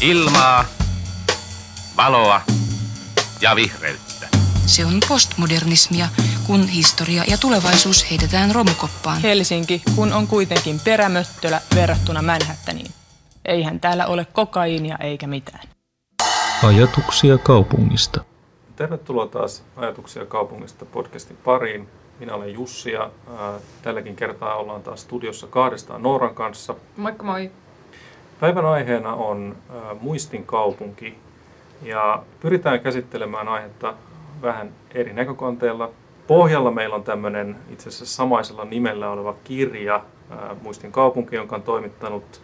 Ilmaa, valoa ja vihreyttä. Se on postmodernismia, kun historia ja tulevaisuus heitetään romukoppaan. Helsinki, kun on kuitenkin perämöttölä verrattuna Manhattaniin. Eihän täällä ole kokaiinia eikä mitään. Ajatuksia kaupungista. Tervetuloa taas Ajatuksia kaupungista podcastin pariin. Minä olen Jussi ja ää, tälläkin kertaa ollaan taas studiossa kahdestaan Nooran kanssa. Moikka moi. Päivän aiheena on muistin kaupunki ja pyritään käsittelemään aihetta vähän eri näkökanteilla. Pohjalla meillä on tämmöinen itse asiassa samaisella nimellä oleva kirja Muistin kaupunki, jonka on toimittanut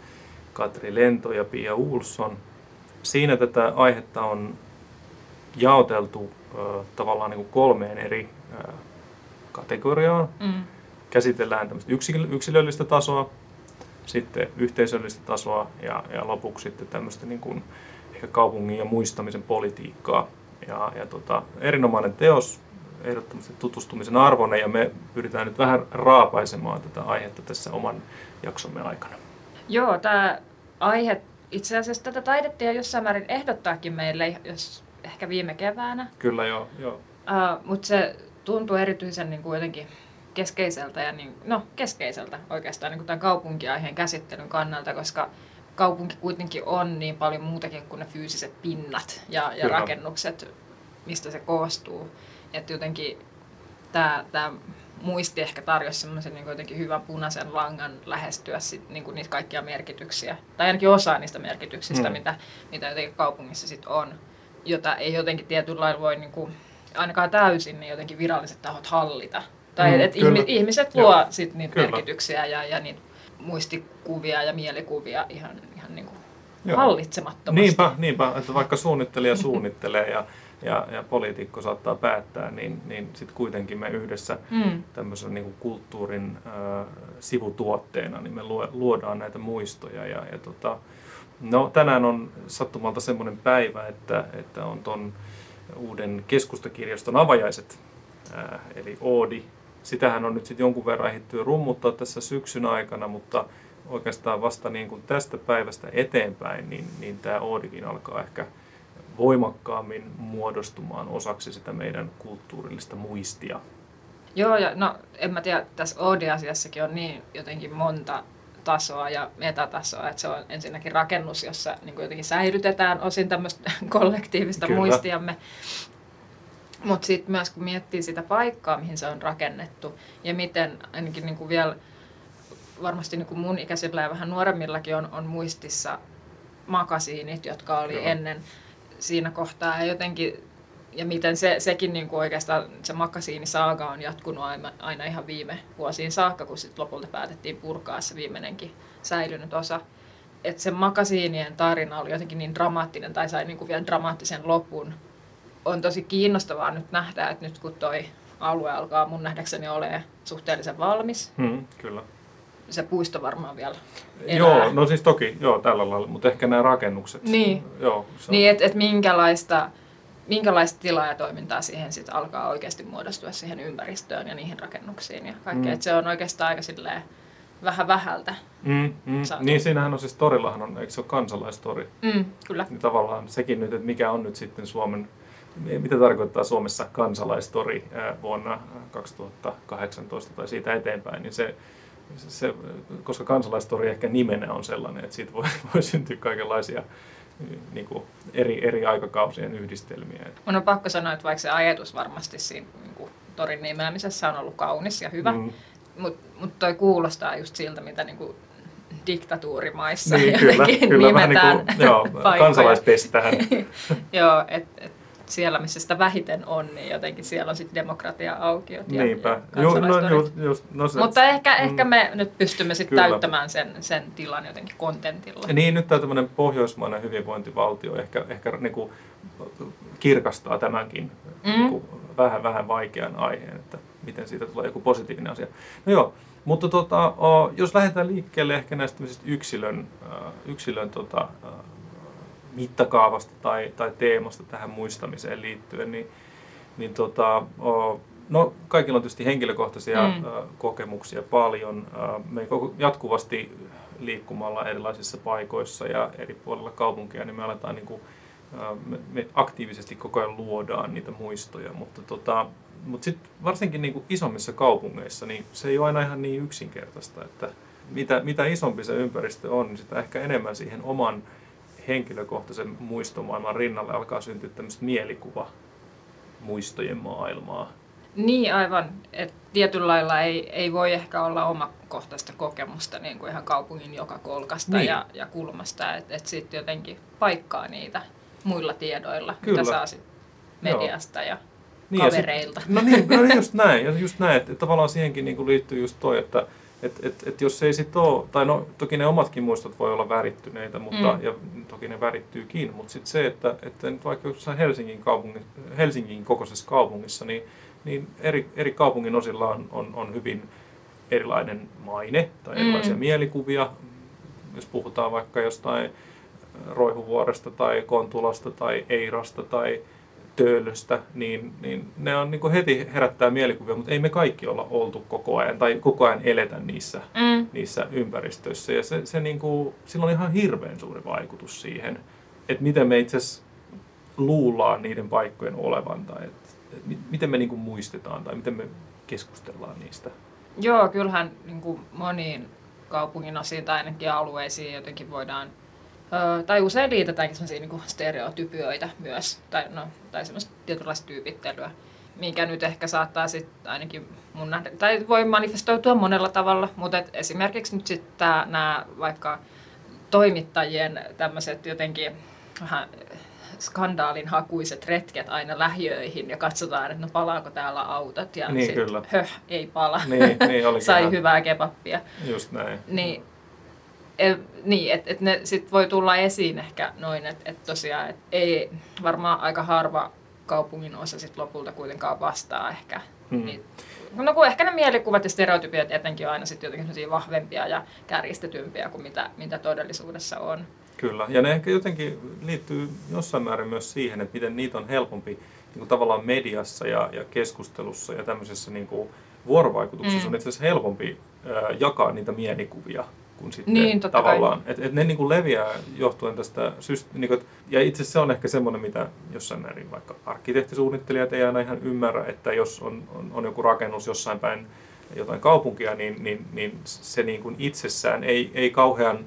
Katri Lento ja Pia Ulsson. Siinä tätä aihetta on jaoteltu tavallaan niin kuin kolmeen eri kategoriaan. Mm. Käsitellään tämmöistä yksilöllistä tasoa, sitten yhteisöllistä tasoa ja, ja lopuksi sitten tämmöistä niin kuin ehkä kaupungin ja muistamisen politiikkaa. Ja, ja tota, erinomainen teos, ehdottomasti tutustumisen arvoinen ja me pyritään nyt vähän raapaisemaan tätä aihetta tässä oman jaksomme aikana. Joo, tämä aihe, itse asiassa tätä taidettiin jossain määrin ehdottaakin meille, jos ehkä viime keväänä. Kyllä joo, joo. Uh, Mutta se tuntuu erityisen niin kuin jotenkin keskeiseltä ja niin, no keskeiseltä oikeastaan niin tämän kaupunkiaiheen käsittelyn kannalta, koska kaupunki kuitenkin on niin paljon muutakin kuin ne fyysiset pinnat ja, ja rakennukset, mistä se koostuu. Että jotenkin tämä, tämä muisti ehkä tarjosi semmoisen niin jotenkin hyvän punaisen langan lähestyä sit, niin kuin niitä kaikkia merkityksiä, tai ainakin osaa niistä merkityksistä, mm. mitä, mitä jotenkin kaupungissa sit on, jota ei jotenkin tietyllä lailla voi niin kuin, ainakaan täysin niin jotenkin viralliset tahot hallita. Tai mm, että kyllä. ihmiset luo Joo, sit niitä kyllä. merkityksiä ja, ja niitä muistikuvia ja mielikuvia ihan, ihan niin kuin hallitsemattomasti. Niinpä, niinpä, että vaikka suunnittelija suunnittelee ja, ja, ja poliitikko saattaa päättää, niin, niin sitten kuitenkin me yhdessä mm. tämmöisen niin kuin kulttuurin äh, sivutuotteena, niin me luodaan näitä muistoja. Ja, ja tota, no, tänään on sattumalta semmoinen päivä, että, että on tuon uuden keskustakirjaston avajaiset, äh, eli Oodi. Sitähän on nyt sitten jonkun verran ehditty rummuttaa tässä syksyn aikana, mutta oikeastaan vasta niin kuin tästä päivästä eteenpäin, niin, niin tämä Oodikin alkaa ehkä voimakkaammin muodostumaan osaksi sitä meidän kulttuurillista muistia. Joo, ja no en mä tiedä, tässä Oodi-asiassakin on niin jotenkin monta tasoa ja metatasoa, että se on ensinnäkin rakennus, jossa niin kuin jotenkin säilytetään osin tämmöistä kollektiivista Kyllä. muistiamme. Mutta sitten myös kun miettii sitä paikkaa, mihin se on rakennettu ja miten ainakin niin kuin vielä varmasti niin kuin mun ikäisillä ja vähän nuoremmillakin on, on muistissa makasiinit, jotka oli Joo. ennen siinä kohtaa ja jotenkin ja miten se, sekin niin kuin oikeastaan se makasiinisaaga on jatkunut aina, aina ihan viime vuosiin saakka, kun sitten lopulta päätettiin purkaa se viimeinenkin säilynyt osa. Että se makasiinien tarina oli jotenkin niin dramaattinen tai sai niin kuin vielä dramaattisen lopun. On tosi kiinnostavaa nyt nähdä, että nyt kun toi alue alkaa mun nähdäkseni olemaan suhteellisen valmis. Hmm, kyllä. Se puisto varmaan vielä elää. Joo, no siis toki, joo, tällä lailla, mutta ehkä nämä rakennukset. Niin, joo, niin että et minkälaista minkälaista tilaa ja toimintaa siihen sit alkaa oikeasti muodostua siihen ympäristöön ja niihin rakennuksiin ja kaikkea. Mm. se on oikeastaan aika silleen vähän vähältä. Mm, mm. Niin siinähän on siis torillahan on, eikö se ole kansalaistori? Mm, kyllä. Niin tavallaan sekin nyt, että mikä on nyt sitten Suomen, mitä tarkoittaa Suomessa kansalaistori vuonna 2018 tai siitä eteenpäin, niin se, se, koska kansalaistori ehkä nimenä on sellainen, että siitä voi, voi syntyä kaikenlaisia niin kuin eri, eri aikakausien yhdistelmiä. Mun on pakko sanoa, että vaikka se ajatus varmasti siinä niin kuin torin nimeämisessä on ollut kaunis ja hyvä, mm. mutta mut toi kuulostaa just siltä, mitä niin kuin diktatuurimaissa niin, kyllä, kyllä, nimetään vähän niin kuin, joo, kansalaispestään. joo, että et siellä, missä sitä vähiten on, niin jotenkin siellä on sitten demokratia-aukiot ja, Niinpä. ja Ju, no, just, just, no se, Mutta ehkä, mm, ehkä me nyt pystymme sitten täyttämään sen, sen tilan jotenkin kontentilla. Ja niin, nyt tämä tämmöinen pohjoismainen hyvinvointivaltio ehkä, ehkä niin kuin kirkastaa tämänkin mm. niin kuin vähän, vähän vaikean aiheen, että miten siitä tulee joku positiivinen asia. No joo, mutta tota, jos lähdetään liikkeelle ehkä näistä yksilön, yksilön tota, mittakaavasta tai, tai teemasta tähän muistamiseen liittyen, niin, niin tota, No kaikilla on tietysti henkilökohtaisia Mm. kokemuksia paljon. Me jatkuvasti liikkumalla erilaisissa paikoissa ja eri puolilla kaupunkia, niin me aletaan niin kuin, me, me aktiivisesti koko ajan luodaan niitä muistoja, mutta tota, mutta sitten varsinkin niin kuin isommissa kaupungeissa, niin se ei ole aina ihan niin yksinkertaista, että mitä, mitä isompi se ympäristö on, niin sitä ehkä enemmän siihen oman henkilökohtaisen muistomaailman rinnalle alkaa syntyä tämmöistä mielikuva muistojen maailmaa. Niin aivan, että tietyllä lailla ei, ei voi ehkä olla omakohtaista kokemusta niin kuin ihan kaupungin joka kolkasta Niin. ja, ja kulmasta, että et sitten jotenkin paikkaa niitä muilla tiedoilla, Kyllä. mitä saa sit Joo. mediasta ja Niin, ja kavereilta. Sit, no niin, no niin, just näin. Ja just näin, että, että tavallaan siihenkin niin kuin liittyy just toi, että et, et, et jos ei sit ole, tai no toki ne omatkin muistot voi olla värittyneitä, mutta, Mm. mm. ja toki ne värittyykin, mutta sitten se, että, että nyt vaikka jossain Helsingin, kaupungin, Helsingin kokoisessa kaupungissa, niin, niin eri, eri kaupungin osilla on, on, on hyvin erilainen maine tai erilaisia Mm. mielikuvia. Jos puhutaan vaikka jostain Roihuvuoresta tai Kontulasta tai Eirasta tai Töölöstä, niin, niin ne on niin kuin heti herättää mielikuvia, mutta ei me kaikki olla oltu koko ajan tai koko ajan eletä niissä, Mm. niissä ympäristöissä. Ja se, se niin kuin, sillä on ihan hirveän suuri vaikutus siihen, että miten me itse asiassa luullaan niiden paikkojen olevan tai että, että mi- miten me niin kuin muistetaan tai miten me keskustellaan niistä. Joo, kyllähän niin kuin moniin kaupungin osiin tai ainakin alueisiin jotenkin voidaan, tai usein liitetäänkin sellaisia niin kuin stereotypioita myös, tai, no, tai semmoista tietynlaista tyypittelyä, mikä nyt ehkä saattaa sitten ainakin mun nähdä, tai voi manifestoitua monella tavalla, mutta et esimerkiksi nyt sitten nämä vaikka toimittajien tämmöiset jotenkin vähän skandaalin hakuiset retket aina lähiöihin ja katsotaan, että no palaako täällä autot ja Niin, sit, kyllä. höh, ei pala. Niin, niin Sai hyvää kebappia. Just näin. Niin, e, niin että et ne sit voi tulla esiin ehkä noin, että et tosiaan et ei varmaan aika harva kaupungin osa sit lopulta kuitenkaan vastaa ehkä. Hmm. Niin, no kun ehkä ne mielikuvat ja stereotypiat etenkin on aina sit jotenkin vahvempia ja kärjistetympiä kuin mitä, mitä todellisuudessa on. Kyllä, ja ne ehkä jotenkin liittyy jossain määrin myös siihen, että miten niitä on helpompi niin kuin tavallaan mediassa ja, ja keskustelussa ja tämmöisessä niin kuin vuorovaikutuksessa Mm. on itse asiassa helpompi ää, jakaa niitä mielikuvia kuin sitten Niin, tavallaan. Että et ne niin kuin leviää johtuen tästä, niin kuin, ja itse asiassa se on ehkä semmoinen, mitä jossain määrin vaikka arkkitehtisuunnittelijat ei aina ihan ymmärrä, että jos on, on, on joku rakennus jossain päin jotain kaupunkia, niin, niin, niin se niin kuin itsessään ei, ei kauhean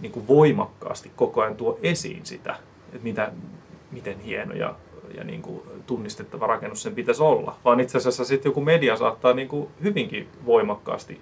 niin kuin voimakkaasti koko ajan tuo esiin sitä, että mitä, miten hieno ja, ja niin kuin tunnistettava rakennus sen pitäisi olla. Vaan itse asiassa sitten joku media saattaa niin kuin hyvinkin voimakkaasti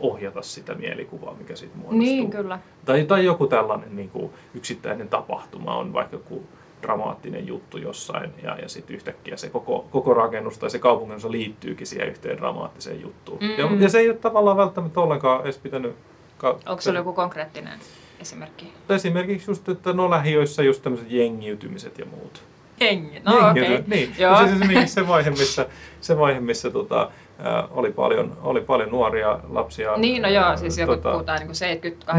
ohjata sitä mielikuvaa, mikä siitä muodostuu. Niin, kyllä. Tai, tai joku tällainen niin kuin yksittäinen tapahtuma on vaikka joku dramaattinen juttu jossain ja, ja sitten yhtäkkiä se koko, koko rakennus tai se kaupunginosa liittyykin siihen yhteen dramaattiseen juttuun. Mm. Ja, ja se ei ole tavallaan välttämättä ollenkaan edes pitänyt... Ka- Onko sulla joku konkreettinen esimerkki? Esimerkiksi just, että no lähiöissä just tämmöiset jengiytymiset ja muut. Hengi. No okei. Jengiyty- Niin, Joo. no, siis esimerkiksi se vaihe, missä, se vaihe, missä tota, ää, oli, paljon, oli paljon nuoria lapsia. Niin, no ää, joo, siis joku tota, puhutaan niin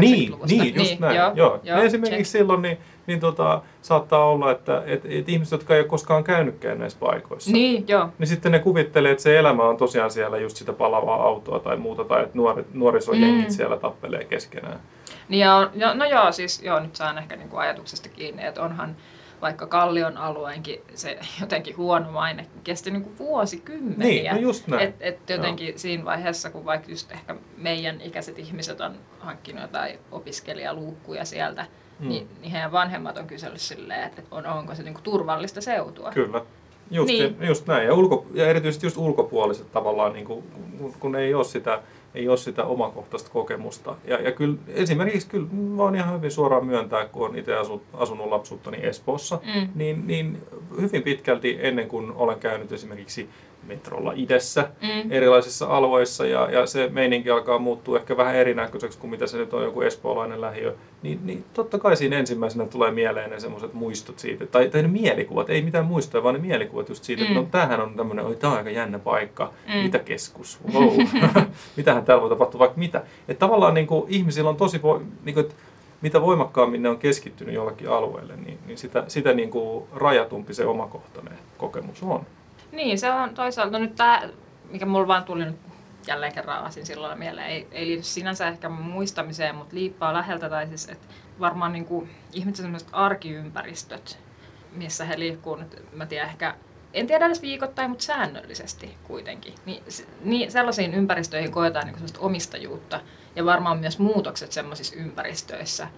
niin, 70-80-luvusta. niin, just näin. Joo, joo. Ja esimerkiksi check. silloin niin, niin tota, saattaa olla, että et, et ihmiset, jotka ei ole koskaan käynytkään näissä paikoissa, Niin, joo. niin sitten ne kuvittelee, että se elämä on tosiaan siellä just sitä palavaa autoa tai muuta, tai että nuori, nuorisojengit Mm. siellä tappelee keskenään. Niin ja on, no joo, siis joo, nyt saan ehkä niinku ajatuksesta kiinni, että onhan vaikka Kallion alueenkin se jotenkin huono maine kesti niinku vuosikymmeniä. Niin, no just näin. Et, et jotenkin siinä vaiheessa, kun vaikka just ehkä meidän ikäiset ihmiset on hankkinut jotain opiskelijaluukkuja sieltä, Mm. niin, niin heidän vanhemmat on kysellyt silleen, että on, onko se niinku turvallista seutua. Kyllä. Just, Niin. niin. just näin. Ja, ulko, ja erityisesti just ulkopuoliset tavallaan, niin kuin, kun, kun ei ole sitä, ei ole sitä omakohtaista kokemusta. Ja, ja kyllä esimerkiksi kyllä voin ihan hyvin suoraan myöntää, kun olen itse asu, asunut lapsuuttani Espoossa, Mm. niin, niin hyvin pitkälti ennen kuin olen käynyt esimerkiksi metrolla idässä Mm. erilaisissa alueissa ja, ja se meininki alkaa muuttua ehkä vähän erinäköiseksi kuin mitä se nyt on joku espoolainen lähiö, niin, niin totta kai siinä ensimmäisenä tulee mieleen ne semmoiset muistot siitä, tai, tai ne mielikuvat, ei mitään muistoja, vaan ne mielikuvat just siitä, että Mm. no tämähän on tämmöinen, oi tämä on aika jännä paikka, Mm. mitä keskus, wow. mitähän täällä voi tapahtua, vaikka mitä. Että tavallaan niin kuin, ihmisillä on tosi, niin kuin, että mitä voimakkaammin ne on keskittynyt jollakin alueelle, niin, niin sitä, sitä niin kuin rajatumpi se omakohtainen kokemus on. Niin, se on toisaalta nyt tämä, mikä mulla vaan tuli nyt jälleen kerran asin silloin mieleen, ei, ei liity sinänsä ehkä muistamiseen, mutta liippaa läheltä, tai siis, että varmaan niin kuin ihmisten sellaiset arkiympäristöt, missä he liikkuu nyt, mä tiedän ehkä, en tiedä edes viikoittain, mutta säännöllisesti kuitenkin. Niin, niin sellaisiin ympäristöihin koetaan niin omistajuutta ja varmaan myös muutokset sellaisissa ympäristöissä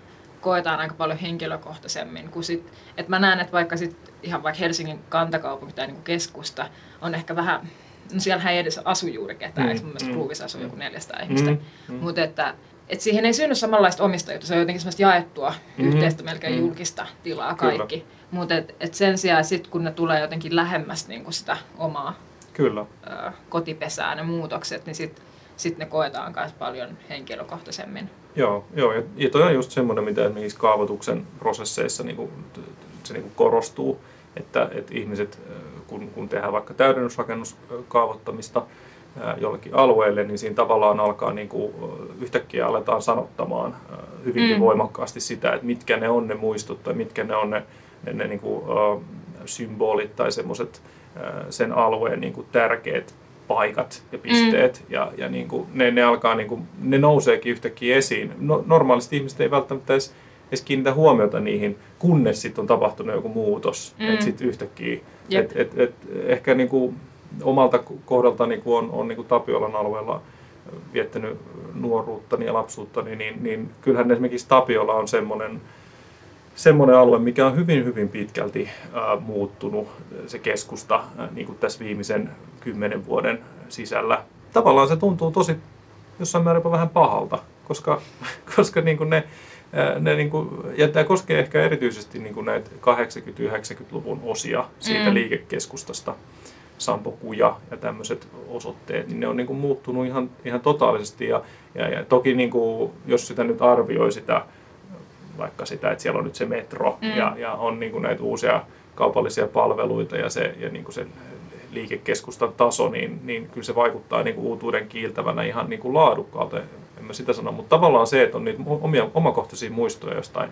koetaan aika paljon henkilökohtaisemmin. Kuin sit, että mä näen, että vaikka sit ihan vaikka Helsingin kantakaupunki tai niin kuin keskusta on ehkä vähän, no siellähän ei edes asu juuri ketään, mm, mun mielestä mm, Kluuvissa asuu mm, joku 400 ihmistä, mm, mm. mutta että et siihen ei synny samanlaista omistajuutta, se on jotenkin semmoista jaettua mm-hmm. yhteistä, melkein mm-hmm. julkista tilaa kaikki. Mutta et, et sen sijaan sitten kun ne tulee jotenkin lähemmäs niinku sitä omaa Kyllä. Ö, kotipesää, ne muutokset, niin sitten sit ne koetaan myös paljon henkilökohtaisemmin. Joo, joo ja, ja toi on just semmoinen, mitä esimerkiksi kaavoituksen prosesseissa niinku, se niinku korostuu, että, että ihmiset, kun, kun tehdään vaikka täydennysrakennuskaavoittamista, jollekin alueelle, niin siinä tavallaan alkaa niin kuin, yhtäkkiä aletaan sanottamaan hyvinkin mm. voimakkaasti sitä, että mitkä ne on ne muistut tai mitkä ne on ne, ne, ne niin kuin, symbolit tai semmoiset sen alueen niin kuin, tärkeät paikat ja pisteet mm. ja, ja niin kuin, ne, ne, alkaa, niin kuin, ne nouseekin yhtäkkiä esiin. No, normaalisti ihmiset ei välttämättä edes, edes kiinnitä huomiota niihin, kunnes sitten on tapahtunut joku muutos. Mm. Että sitten yhtäkkiä, et, et, et, ehkä niin kuin, omalta kohdalta niin kuin on, on niin kuin Tapiolan alueella viettänyt nuoruuttani ja lapsuuttani, niin, niin kyllähän esimerkiksi Tapiola on semmoinen, semmoinen alue, mikä on hyvin, hyvin pitkälti ää, muuttunut se keskusta ää, niin kuin tässä viimeisen kymmenen vuoden sisällä. Tavallaan se tuntuu tosi jossain määrin vähän pahalta, koska, koska niin kuin ne, ne niin kuin, ja tämä koskee ehkä erityisesti niin kuin näitä 80-90-luvun osia siitä mm. liikekeskustasta. Sampo Kuja ja tämmöiset osoitteet, niin ne on niin kuin muuttunut ihan, ihan totaalisesti. Ja, ja, ja toki niin kuin, jos sitä nyt arvioi sitä, vaikka sitä, että siellä on nyt se metro mm. ja, ja on niin kuin näitä uusia kaupallisia palveluita ja se, ja niin kuin se liikekeskustan taso, niin, niin kyllä se vaikuttaa niin kuin uutuuden kiiltävänä ihan niin kuin laadukkaalta. En mä sitä sano, mutta tavallaan se, että on niitä omia, omakohtaisia muistoja jostain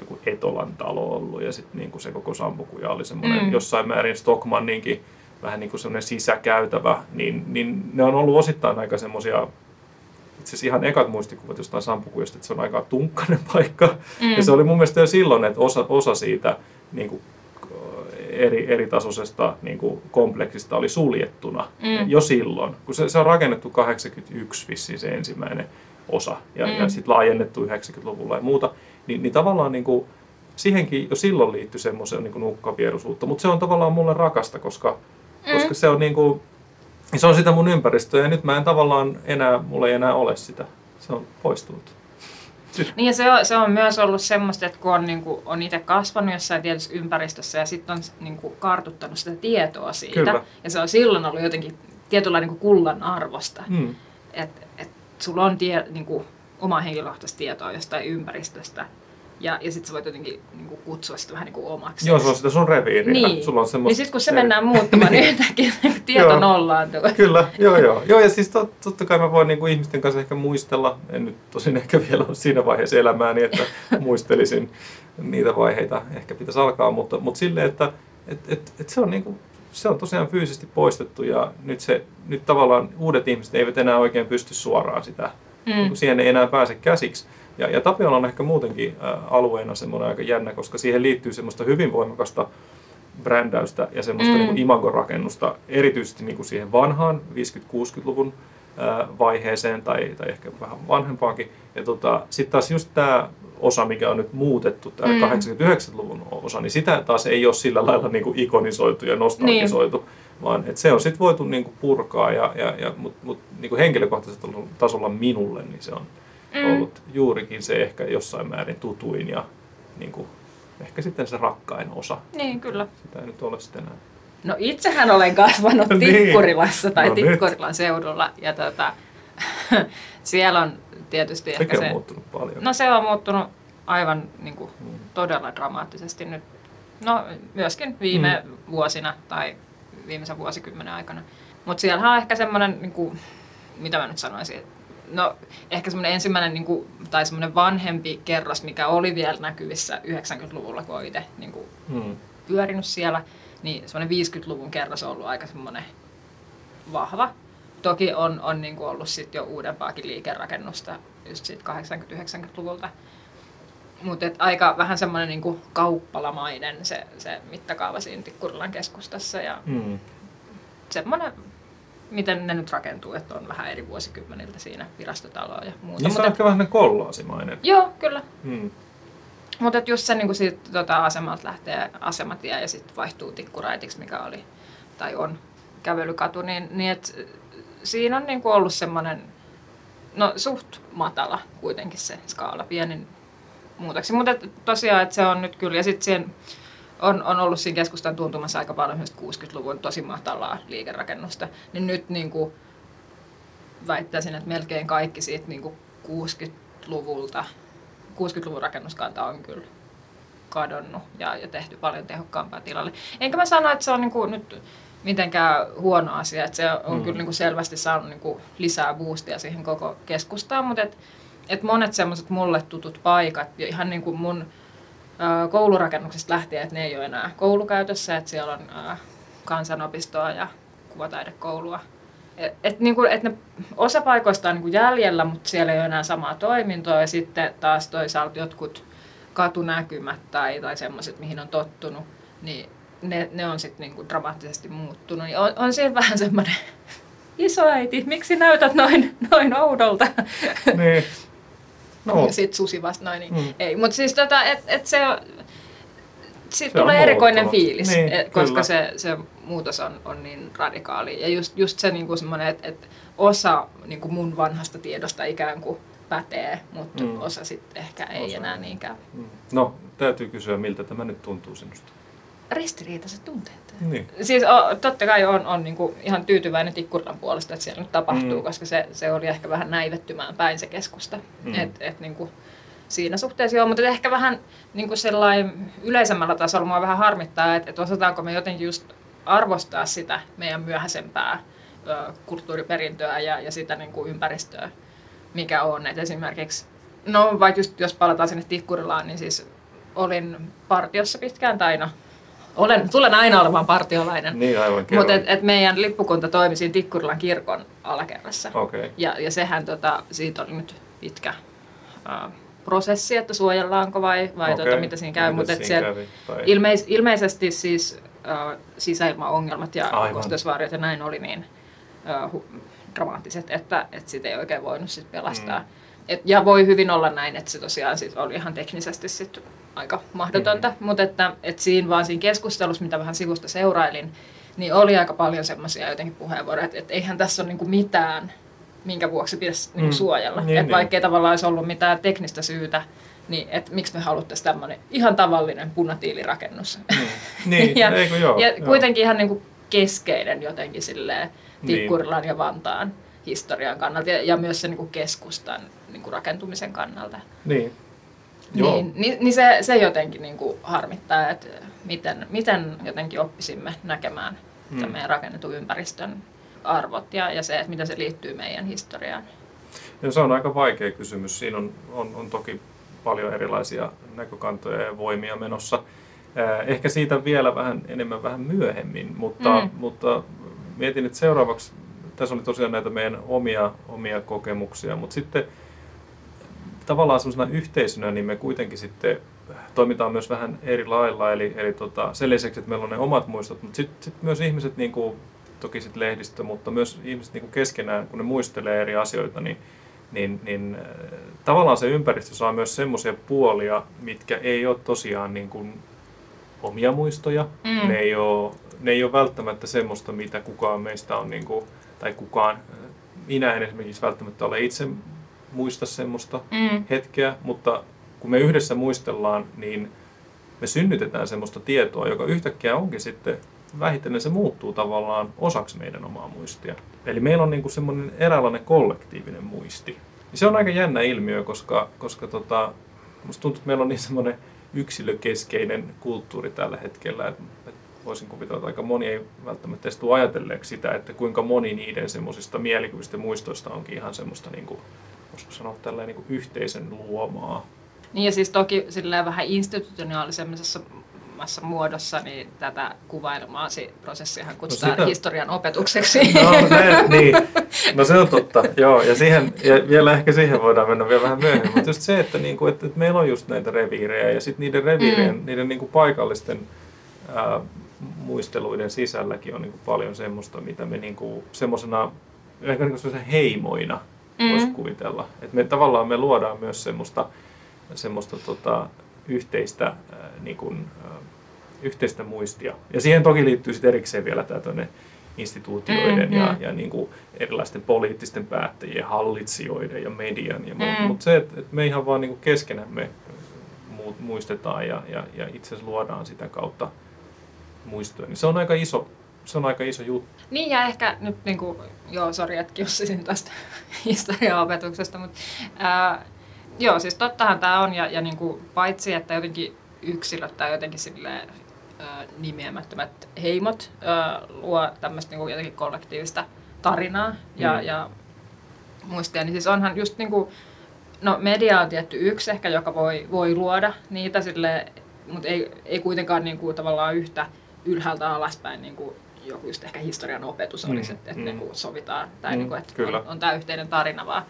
joku Etolan talo ollut ja sitten niin se koko Sampokuja oli semmoinen mm. jossain määrin Stockmanninkin vähän niin kuin semmoinen sisäkäytävä, niin, niin ne on ollut osittain aika semmoisia itse asiassa ihan ekat muistikuvat jostain Sampukujasta, että se on aika tunkkainen paikka. Mm. Ja se oli mun mielestä jo silloin, että osa, osa siitä niin kuin eri, eri tasoisesta niin kuin kompleksista oli suljettuna mm. jo silloin. Kun se, se on rakennettu 81 vissiin se ensimmäinen osa ja, mm. ja sitten laajennettu 90-luvulla ja muuta, niin, niin tavallaan niin kuin, siihenkin jo silloin liittyi semmoisen niin nukkavieruisuutta, mutta se on tavallaan mulle rakasta, koska mm. koska se on niin kuin, se on sitä mun ympäristöä ja nyt mä en tavallaan enää, mulla ei enää ole sitä. Se on poistunut. Niin ja se on, se on myös ollut semmoista, että kun on, niin kuin, on itse kasvanut jossain tietyssä ympäristössä ja sitten on niin kuin, kartuttanut sitä tietoa siitä. Kyllä. Ja se on silloin ollut jotenkin tietyllä niin kuin kullan arvosta. Mm. Että et, sulla on tie, niin kuin, omaa henkilökohtaista tietoa jostain ympäristöstä ja, ja sitten sä voit jotenkin niin kuin, kutsua sitä vähän niin kuin omaksi. Joo, se on sitä sun reviiriä. Niin. Sulla on semmoista... niin sitten kun se mennään muuttamaan, niin yhtäkkiä tieto nollaantuu. Kyllä, joo joo. joo ja siis tot, totta kai mä voin niin kuin ihmisten kanssa ehkä muistella, en nyt tosin ehkä vielä ole siinä vaiheessa elämääni, että muistelisin niitä vaiheita, ehkä pitäisi alkaa, mutta, mutta silleen, että et, et, et se on niin kuin, se on tosiaan fyysisesti poistettu ja nyt, se, nyt tavallaan uudet ihmiset eivät enää oikein pysty suoraan sitä, mm. niin siihen ei enää pääse käsiksi. Ja, ja Tapiola on ehkä muutenkin alueena semmoinen aika jännä, koska siihen liittyy semmoista hyvin voimakasta brändäystä ja semmoista mm. niin imagorakennusta, erityisesti niin kuin siihen vanhaan 50-60-luvun vaiheeseen tai, tai ehkä vähän vanhempaankin. Ja tota, sitten taas just tämä osa, mikä on nyt muutettu, tämä mm. 89-luvun osa, niin sitä taas ei ole sillä lailla niin kuin ikonisoitu ja nostalgisoitu, niin. vaan että se on sitten voitu niin kuin purkaa, ja, ja, ja, mutta mut, niin henkilökohtaisella tasolla minulle niin se on mm. ollut juurikin se ehkä jossain määrin tutuin ja niin kuin, ehkä sitten se rakkain osa. Niin, kyllä. Sitä ei nyt ole sitten enää. No itsehän olen kasvanut niin. Tikkurilassa tai no Tikkurilan nyt. seudulla ja tota, siellä on tietysti Sekin ehkä se... on muuttunut paljon. No se on muuttunut aivan niin kuin, mm. todella dramaattisesti nyt. No myöskin viime mm. vuosina tai viimeisen vuosikymmenen aikana. Mutta siellä on ehkä semmoinen, niin kuin, mitä mä nyt sanoisin, no ehkä semmoinen ensimmäinen niin kuin, tai semmoinen vanhempi kerros, mikä oli vielä näkyvissä 90-luvulla, kun olen itse niin kuin, Mm. pyörinyt siellä, niin semmoinen 50-luvun kerros on ollut aika semmoinen vahva. Toki on, on niin kuin ollut sit jo uudempaakin liikerakennusta just siitä 80-90-luvulta. Mutta aika vähän semmoinen niin kuin kauppalamainen se, se mittakaava siinä Tikkurilan keskustassa ja Mm. semmoinen, miten ne nyt rakentuu, että on vähän eri vuosikymmeniltä siinä virastotaloa ja muuta. Niissä on Mut ehkä vähän kollaasimainen. joo, kyllä. Mm. Mutta just se niin siitä tota, asemalta lähtee asematie ja sitten vaihtuu tikkuraitiksi, mikä oli tai on kävelykatu, niin, niin et, siinä on niin ollut semmoinen, no suht matala kuitenkin se skaala, pienin muutaksi. Mutta tosiaan, että se on nyt kyllä, ja sitten siihen on, on ollut siinä keskustan tuntumassa aika paljon myös 60-luvun tosi matalaa liikerakennusta, niin nyt niin kuin väittäisin, että melkein kaikki siitä niin kuin 60-luvulta 60-luvun rakennuskanta on kyllä kadonnut ja, ja tehty paljon tehokkaampaa tilalle. Enkä mä sano, että se on niinku nyt mitenkään huono asia, että se on Mm. kyllä niinku selvästi saanut niinku lisää boostia siihen koko keskustaan, mutta et, et monet semmoiset mulle tutut paikat, ja ihan niin kuin mun koulurakennuksesta lähtien, että ne ei ole enää koulukäytössä, että siellä on kansanopistoa ja kuvataidekoulua. Et, et, niinku, et ne, osa paikoista on niinku jäljellä, mutta siellä ei ole enää samaa toimintoa ja sitten taas toisaalta jotkut katunäkymät tai, tai semmoiset, mihin on tottunut, niin ne, ne on sitten niinku dramaattisesti muuttunut. Niin on, on siinä vähän semmoinen isoäiti, miksi näytät noin, noin oudolta? Niin. No, Ja sitten susi vasta noin, niin Mm. ei. Mutta siis tota, et, et se on, siitä Se on tulee erikoinen muuttunut. fiilis, Niin, et, koska kyllä. se, se muutos on, on niin radikaali. Ja just, just se niinku semmoinen, että et osa niinku mun vanhasta tiedosta ikään kuin pätee, mutta Mm. osa sitten ehkä ei Osa enää niinkään. mm. no, täytyy kysyä, miltä tämä nyt tuntuu sinusta. Ristiriitaiset tunteet. Niin. Siis o, totta kai on, on niinku ihan tyytyväinen Tikkurilan puolesta, että siellä nyt tapahtuu, Mm. koska se, se oli ehkä vähän näivettymään päin se keskusta. Mm. Et, et niinku, siinä suhteessa joo, mutta ehkä vähän niinku sellainen yleisemmällä tasolla mua vähän harmittaa, että et osataanko me jotenkin just arvostaa sitä meidän myöhäisempää ö, kulttuuriperintöä ja, ja sitä niinku ympäristöä, mikä on. Et esimerkiksi, no vaikka just jos palataan sinne Tikkurilaan, niin siis olin partiossa pitkään, tai no, olen, tulen aina olemaan partiolainen. Niin, aivan. Mutta et, et meidän lippukunta toimi siinä Tikkurilan kirkon alakerrassa. Okei. Okay. Ja, ja sehän, tota, siitä oli nyt pitkä ää, prosessi, että suojellaanko vai, vai tota, mitä siinä käy. Mutta ilmeis, ilmeisesti siis ää, sisäilmaongelmat ja Aivan. kosteusvauriot ja näin oli niin hu, dramaattiset, että, että sitä ei oikein voinut sit pelastaa. Mm. Mm. Et, ja voi hyvin olla näin, että se tosiaan sit oli ihan teknisesti sit aika mahdotonta, Mm. mm. mutta että, että siinä vaan siinä keskustelussa, mitä vähän sivusta seurailin, niin oli aika paljon semmoisia jotenkin puheenvuoroja, että, että eihän tässä ole niinku mitään, minkä vuoksi pitäisi niinku Mm. suojella. Niin, että niin. vaikka ei tavallaan olisi ollut mitään teknistä syytä, niin että miksi me haluttaisiin tämmöinen ihan tavallinen punatiilirakennus. Niin, ja, eikö joo? ja joo. kuitenkin ihan niinku keskeinen jotenkin silleen Niin. Tikkurilan ja Vantaan historian kannalta ja, ja myös sen niinku keskustan niinku rakentumisen kannalta. Niin. Joo. Niin, niin, niin se, se jotenkin niinku harmittaa, että miten, miten jotenkin oppisimme näkemään Mm. meidän rakennetun ympäristön arvot ja, ja se, että miten se liittyy meidän historiaan. Ja se on aika vaikea kysymys. Siinä on, on, on toki paljon erilaisia näkökantoja ja voimia menossa. Ehkä siitä vielä vähän enemmän vähän myöhemmin, mutta, Mm. mutta mietin, että seuraavaksi, tässä oli tosiaan näitä meidän omia, omia kokemuksia, mutta sitten tavallaan sellaisena yhteisönä, niin me kuitenkin sitten toimitaan myös vähän eri lailla, eli, eli tota, sen lisäksi, että meillä on ne omat muistot, mutta sitten sit myös ihmiset, niin kuin, toki sitten lehdistö, mutta myös ihmiset niin kuin keskenään, kun ne muistelee eri asioita, niin, niin, niin äh, tavallaan se ympäristö saa myös semmoisia puolia, mitkä ei ole tosiaan niin kuin omia muistoja, Mm. ne, ei ole, ne ei ole välttämättä semmoista, mitä kukaan meistä on, niin kuin, tai kukaan, äh, minä en esimerkiksi välttämättä ole itse muista semmoista Mm. hetkeä, mutta kun me yhdessä muistellaan, niin me synnytetään semmoista tietoa, joka yhtäkkiä onkin sitten vähitellen se muuttuu tavallaan osaksi meidän omaa muistia. Eli meillä on niinku semmoinen eräänlainen kollektiivinen muisti. Ja se on aika jännä ilmiö, koska, koska tota, musta tuntuu, että meillä on niin semmoinen yksilökeskeinen kulttuuri tällä hetkellä, että, voisin kuvitella, että aika moni ei välttämättä edes tule ajatelleeksi sitä, että kuinka moni niiden semmoisista mielikuvista muistoista onkin ihan semmoista, niin kuin, voisiko sanoa, tälleen niin kuin yhteisen luomaa. Niin ja siis toki silleen vähän institutionaalisemmassa muodossa, niin tätä kuvailmaasi prosessiahan kutsutaan no sitä... historian opetukseksi. No, ne, niin. no se on totta, joo. Ja, siihen, ja vielä ehkä siihen voidaan mennä vielä vähän myöhemmin. Mutta just se, että, niinku, että, että meillä on just näitä reviirejä ja sitten niiden reviirien, mm. niiden niinku paikallisten ää, muisteluiden sisälläkin on niinku paljon semmoista, mitä me niinku, semmoisena ehkä niinku heimoina mm. voisi kuvitella. Että me tavallaan me luodaan myös semmoista, semmoista tota, yhteistä, äh, niin kuin, äh, yhteistä muistia. Ja siihen toki liittyy sitten erikseen vielä tämä instituutioiden mm, ja, mm. ja niin kuin erilaisten poliittisten päättäjien, hallitsijoiden ja median ja muuta. Mm. Mutta se, että, että me ihan vaan niin kuin keskenämme muistetaan ja, ja, ja itse asiassa luodaan sitä kautta muistoja, niin se on aika iso, se on aika iso juttu. Niin ja ehkä nyt, niin kuin, joo, sori, että kiusasin tästä historiaopetuksesta, mutta ää, Joo, siis tottahan tämä on, ja, ja niin kuin, paitsi että jotenkin yksilöt tai jotenkin silleen, nimeämättömät heimot ö, luo tämmöistä niin jotenkin kollektiivista tarinaa ja, mm. ja muistia, niin siis onhan just niin kuin, no media on tietty yksi ehkä, joka voi, voi luoda niitä sille, mutta ei, ei kuitenkaan niin kuin, tavallaan yhtä ylhäältä alaspäin niin kuin joku just ehkä historian opetus olisi, mm. että, että mm. niin kuin sovitaan tai mm. niin kuin, että Kyllä. on, on tämä yhteinen tarina, vaan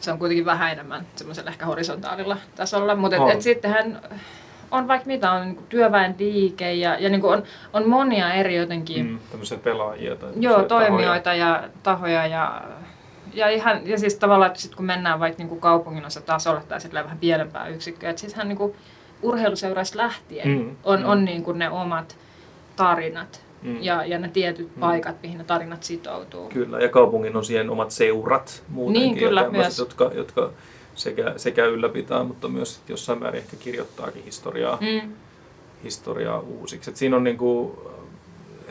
se on kuitenkin vähän enemmän semmoisella ehkä horisontaalilla tasolla. Mutta et, et sittenhän on vaikka mitä, on niin työväen liike ja, ja niin on, on monia eri jotenkin... Mm, tämmöisiä pelaajia tai Joo, toimijoita tahoja. ja tahoja ja, ja, ihan, ja siis tavallaan, että sit kun mennään vaikka niin kaupunginosa tasolle tai sitten vähän pienempää yksikköä, että sittenhän niin urheiluseuraista lähtien mm, on, mm. on niin kuin ne omat tarinat mm. ja, ja ne tietyt mm. paikat, mihin ne tarinat sitoutuu. Kyllä, ja kaupungin on siihen omat seurat muutenkin, niin, kyllä, myös. Jotka, jotka sekä, sekä ylläpitää, mutta myös jossain määrin ehkä kirjoittaakin historiaa, mm. historiaa uusiksi. Et siinä on niinku,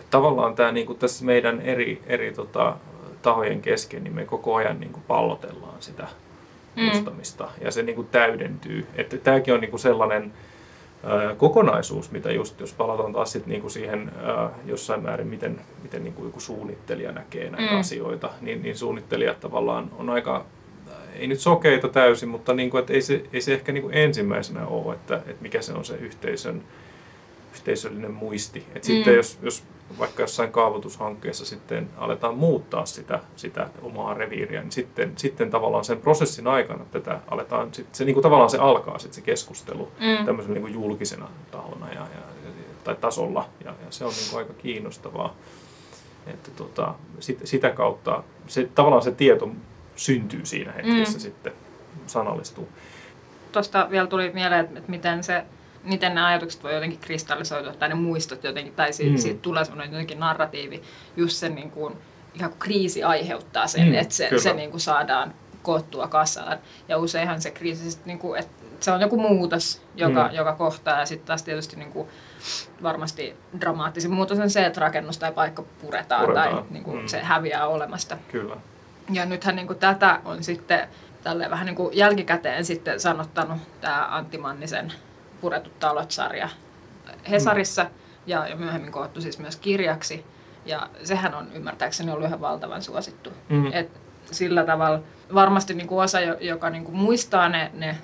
tavallaan tämä niinku tässä meidän eri, eri tota, tahojen kesken, niin me koko ajan niinku pallotellaan sitä mm. muistamista ja se niinku täydentyy. Että tämäkin on niinku sellainen kokonaisuus, mitä just, jos palataan taas sit niinku siihen ää, jossain määrin, miten, miten niinku joku suunnittelija näkee näitä mm. asioita, niin, niin suunnittelijat tavallaan on aika, ei nyt sokeita täysin, mutta niinku, et ei, se, ei se ehkä niinku ensimmäisenä ole, että, että mikä se on se yhteisön, yhteisöllinen muisti. Et mm. Sitten jos, jos vaikka jossain kaavoitushankkeessa sitten aletaan muuttaa sitä, sitä omaa reviiriä, niin sitten, sitten tavallaan sen prosessin aikana tätä aletaan, sit se niin kuin tavallaan se alkaa sitten se keskustelu mm. tämmöisen niin kuin julkisena tahona ja, ja, tai tasolla, ja, ja se on niin kuin aika kiinnostavaa. Että tota, sit, sitä kautta se, tavallaan se tieto syntyy siinä hetkessä mm. sitten, sanallistuu. Tuosta vielä tuli mieleen, että miten se miten nämä ajatukset voi jotenkin kristallisoitua tai ne muistot jotenkin, tai siitä, mm. siitä tulee semmoinen jotenkin narratiivi, just sen niin kuin, ikään kuin kriisi aiheuttaa sen, mm, että se, se niin kuin saadaan koottua kasaan. Ja useinhan se kriisi, sit, niin kuin, että se on joku muutos, joka, mm. joka kohtaa, ja sitten taas tietysti niin kuin, varmasti dramaattisin muutos on se, että rakennus tai paikka puretaan, puretaan. tai niin kuin, mm. se häviää olemasta. Kyllä. Ja nythän niin kuin, tätä on sitten tälle vähän niin kuin jälkikäteen sitten sanottanut tämä Antti Mannisen Puretut talot-sarja Hesarissa mm. ja, ja myöhemmin koottu siis myös kirjaksi. Ja sehän on ymmärtääkseni ollut ihan valtavan suosittu. Mm. Et sillä tavalla varmasti niin kuin osa, joka niin kuin muistaa ne, ne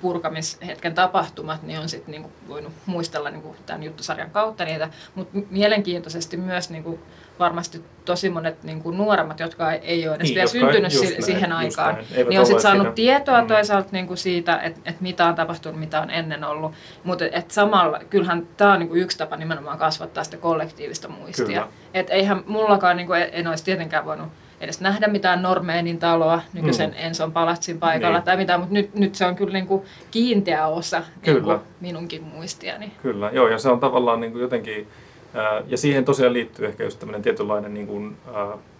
purkamishetken tapahtumat, niin on sitten niinku voinut muistella niinku tämän juttusarjan kautta niitä, mutta mielenkiintoisesti myös niinku varmasti tosi monet niinku nuoremmat, jotka ei ole edes niin, vielä syntynyt si- näin, siihen aikaan, niin on sitten saanut siinä. tietoa mm. toisaalta niinku siitä, että et mitä on tapahtunut, mitä on ennen ollut, mutta et samalla kyllähän tämä on niinku yksi tapa nimenomaan kasvattaa sitä kollektiivista muistia. Että eihän mullakaan, niinku, en olisi tietenkään voinut edes nähdä mitään Normeenin taloa nykyisen mm. Enson palatsin paikalla niin. tai mitään, mutta nyt, nyt se on kyllä niin kuin kiinteä osa kyllä. Niin kuin minunkin muistiani. Kyllä, joo, ja se on tavallaan niin kuin jotenkin, ja siihen tosiaan liittyy ehkä just tämmöinen tietynlainen niin kuin,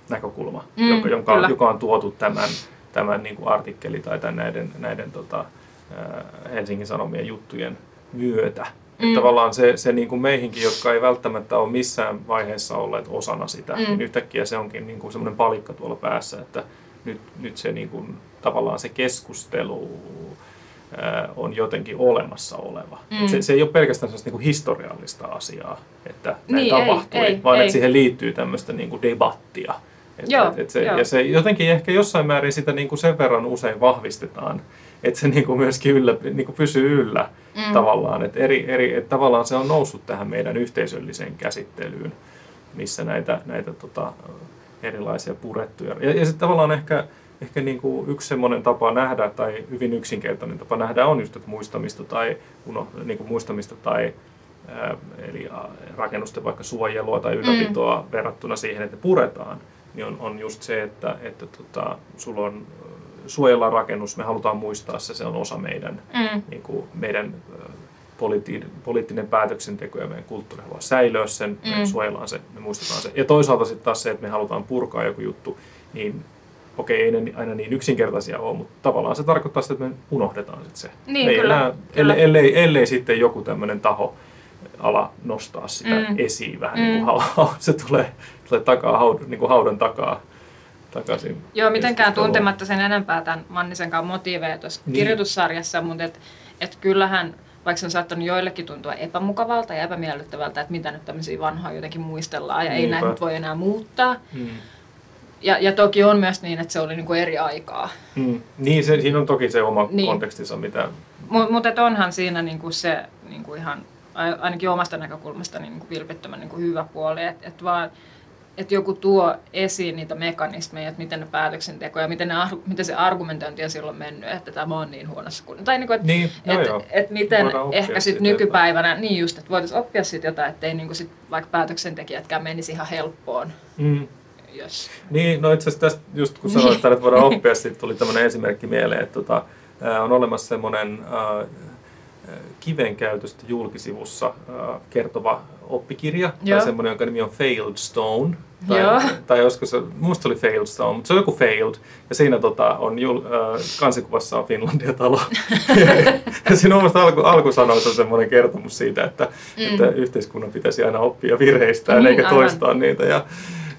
näkökulma, mm, joka, jonka, joka on tuotu tämän, tämän niin kuin artikkeli tai tämän näiden, näiden tota, Helsingin Sanomien juttujen myötä. Mm. Että tavallaan se, se niin kuin meihinkin, jotka ei välttämättä ole missään vaiheessa olleet osana sitä, mm. niin yhtäkkiä se onkin niin kuin semmoinen palikka tuolla päässä, että nyt, nyt se niin kuin, tavallaan se keskustelu on jotenkin olemassa oleva. Mm. Et se, se ei ole pelkästään sellaista niin kuin historiallista asiaa, että näin Niin, ei, tapahtui, ei, vaan ei. että siihen liittyy tämmöistä niin kuin debattia. Et, Joo, et, et se, joo. ja se jotenkin ehkä jossain määrin sitä niin kuin sen verran usein vahvistetaan, että se niin kuin myöskin yllä, niin kuin pysyy yllä mm. tavallaan. Että eri, eri, et tavallaan se on noussut tähän meidän yhteisölliseen käsittelyyn, missä näitä, näitä tota, erilaisia purettuja. Ja, ja sitten tavallaan ehkä, ehkä niin kuin yksi semmoinen tapa nähdä, tai hyvin yksinkertainen tapa nähdä, on just että muistamista tai, uno, niin kuin muistamista tai ää, eli rakennusten vaikka suojelua tai ylläpitoa mm. verrattuna siihen, että ne puretaan, niin on, on just se, että, että tota, sulla on suojellaan rakennus, me halutaan muistaa se, se on osa meidän, Mm. niin kuin meidän politi- poliittinen päätöksenteko ja meidän kulttuuri haluaa säilyä sen, me Mm. suojellaan se, me muistetaan se. Ja toisaalta sitten taas se, että me halutaan purkaa joku juttu, niin okei, ei ne aina niin yksinkertaisia ole, mutta tavallaan se tarkoittaa sitä, että me unohdetaan sitten se. Niin, me ei kyllä, enää, kyllä. ellei, ellei, ellei sitten joku tämmöinen taho ala nostaa sitä Mm. esiin vähän Mm. niin kuin se tulee, tulee takaa, haud, niin kuin haudan takaa takaisin. Joo, mitenkään tuntematta sen enempää tämän Mannisenkaan motiiveja tuossa Niin. niin. kirjoitussarjassa, mutta et, et kyllähän, vaikka se on saattanut joillekin tuntua epämukavalta ja epämiellyttävältä, että mitä nyt tämmöisiä vanhoja jotenkin muistellaan ja ei Niinpä. näitä nyt voi enää muuttaa. Mm. Ja, ja toki on myös niin, että se oli niinku eri aikaa. Mm. Niin, se, siinä on toki se oma Niin. niin. kontekstinsa, mitä... Mutta et onhan siinä niinku se niinku ihan, ai- ainakin omasta näkökulmasta niinku vilpittömän niinku hyvä puoli, että et vaan että joku tuo esiin niitä mekanismeja, että miten ne päätöksenteko ja miten, ne, miten se argumentointi on silloin mennyt, että tämä on niin huonossa kunnossa. Tai niinku, että Niin, et, joo. et miten ehkä sitten nykypäivänä, niin just, että voitaisiin oppia siitä jotain, ettei niinku sit vaikka päätöksentekijätkään menisi ihan helppoon. Mm. Jos. Niin, no itse asiassa tästä, just kun sanoit, että voidaan oppia, siitä tuli tämmöinen esimerkki mieleen, että tota, on olemassa semmoinen ää, kiven käytöstä julkisivussa ää, kertova oppikirja, Joo. tai semmoinen, jonka nimi on Failed Stone. Tai, Joo. tai se, musta oli Failed Stone, mutta se on joku Failed. Ja siinä tota, on jul, äh, kansikuvassa on Finlandia-talo. ja siinä on mielestäni alku, alkusanoissa semmoinen kertomus siitä, että, mm. että yhteiskunnan pitäisi aina oppia virheistään Niin, eikä aivan. toistaa niitä. Ja,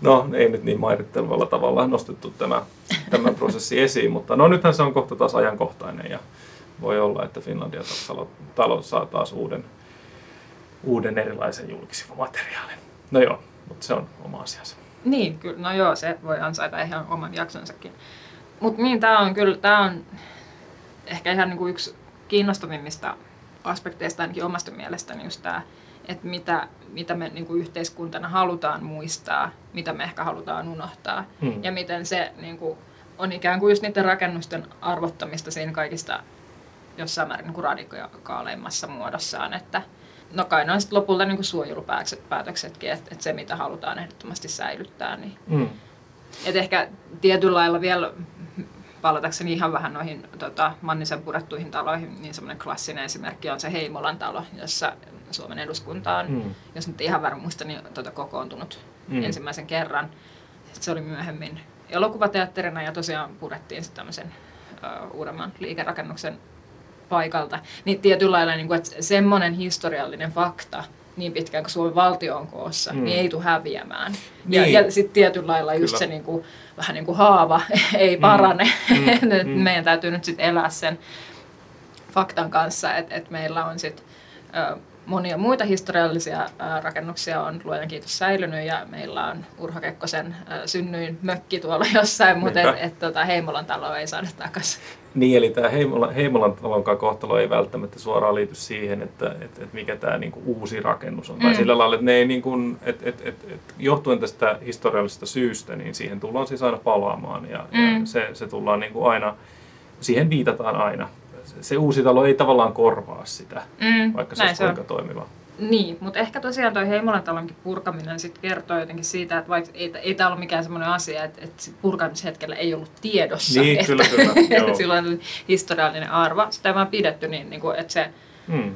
no, ei nyt niin mairittelevalla tavalla nostettu tämä, tämä prosessi esiin, mutta no nythän se on kohta taas ajankohtainen ja voi olla, että Finlandia-talo talo saa taas uuden, uuden erilaisen julkisivumateriaalin. No joo, mutta se on oma asiansa. Niin, kyllä, no joo, se voi ansaita ihan oman jaksonsakin. Mutta niin, tämä on kyllä, tämä on ehkä ihan niinku yksi kiinnostavimmista aspekteista ainakin omasta mielestäni just tämä, että mitä, mitä me niinku yhteiskuntana halutaan muistaa, mitä me ehkä halutaan unohtaa Hmm. ja miten se niinku, on ikään kuin just niiden rakennusten arvottamista siinä kaikista jossain määrin niin radikaaleimmassa muodossaan, että no kai ne on sitten lopulta niin suojelupäätöksetkin, että, että se mitä halutaan ehdottomasti säilyttää, niin Mm. et ehkä tietyllä lailla vielä palatakseni ihan vähän noihin tota, Mannisen purettuihin taloihin, niin semmoinen klassinen esimerkki on se Heimolan talo, jossa Suomen eduskunta on, Mm. jos nyt ihan väärin muista, niin tota, kokoontunut Mm. mm. ensimmäisen kerran. Sitten se oli myöhemmin elokuvateatterina ja tosiaan purettiin sitten tämmöisen uh, uudemman liikerakennuksen paikalta. Niin tietyllä lailla, niin kuin, että semmoinen historiallinen fakta, niin pitkään kuin Suomen valtio on koossa, Mm. mm. niin ei tule häviämään. Niin. Ja, ja sitten tietyllä lailla just Kyllä. se niin kuin, vähän niin kuin haava ei parane. Mm. Mm. Mm. Meidän täytyy nyt sitten elää sen faktan kanssa, että, että meillä on sitten monia muita historiallisia rakennuksia on luojan kiitos säilynyt ja meillä on Urho Kekkosen synnyin mökki tuolla jossain, mutta et, et, tota, Heimolan talo ei saada takaisin. Niin, eli tämä Heimolan, Heimolan talonkaan kohtalo ei välttämättä suoraan liity siihen, että, että, että mikä tämä niinku uusi rakennus on. Mm. Tai sillä lailla, että ne ei niinku, että, että, että, että johtuen tästä historiallisesta syystä, niin siihen tullaan siis aina palaamaan. Ja, mm. ja se, se tullaan niinku aina, siihen viitataan aina. Se, uusi talo ei tavallaan korvaa sitä, Mm, vaikka se olisi kuinka toimiva. Niin, mutta ehkä tosiaan toi Heimolan talonkin purkaminen sit kertoo jotenkin siitä, että vaikka ei, ei tämä ollut mikään semmoinen asia, että, että sit purkamishetkellä ei ollut tiedossa, Niin, että, kyllä, kyllä, että sillä on historiallinen arvo. Sitä ei vaan pidetty niin, niin kuin, että se, Mm.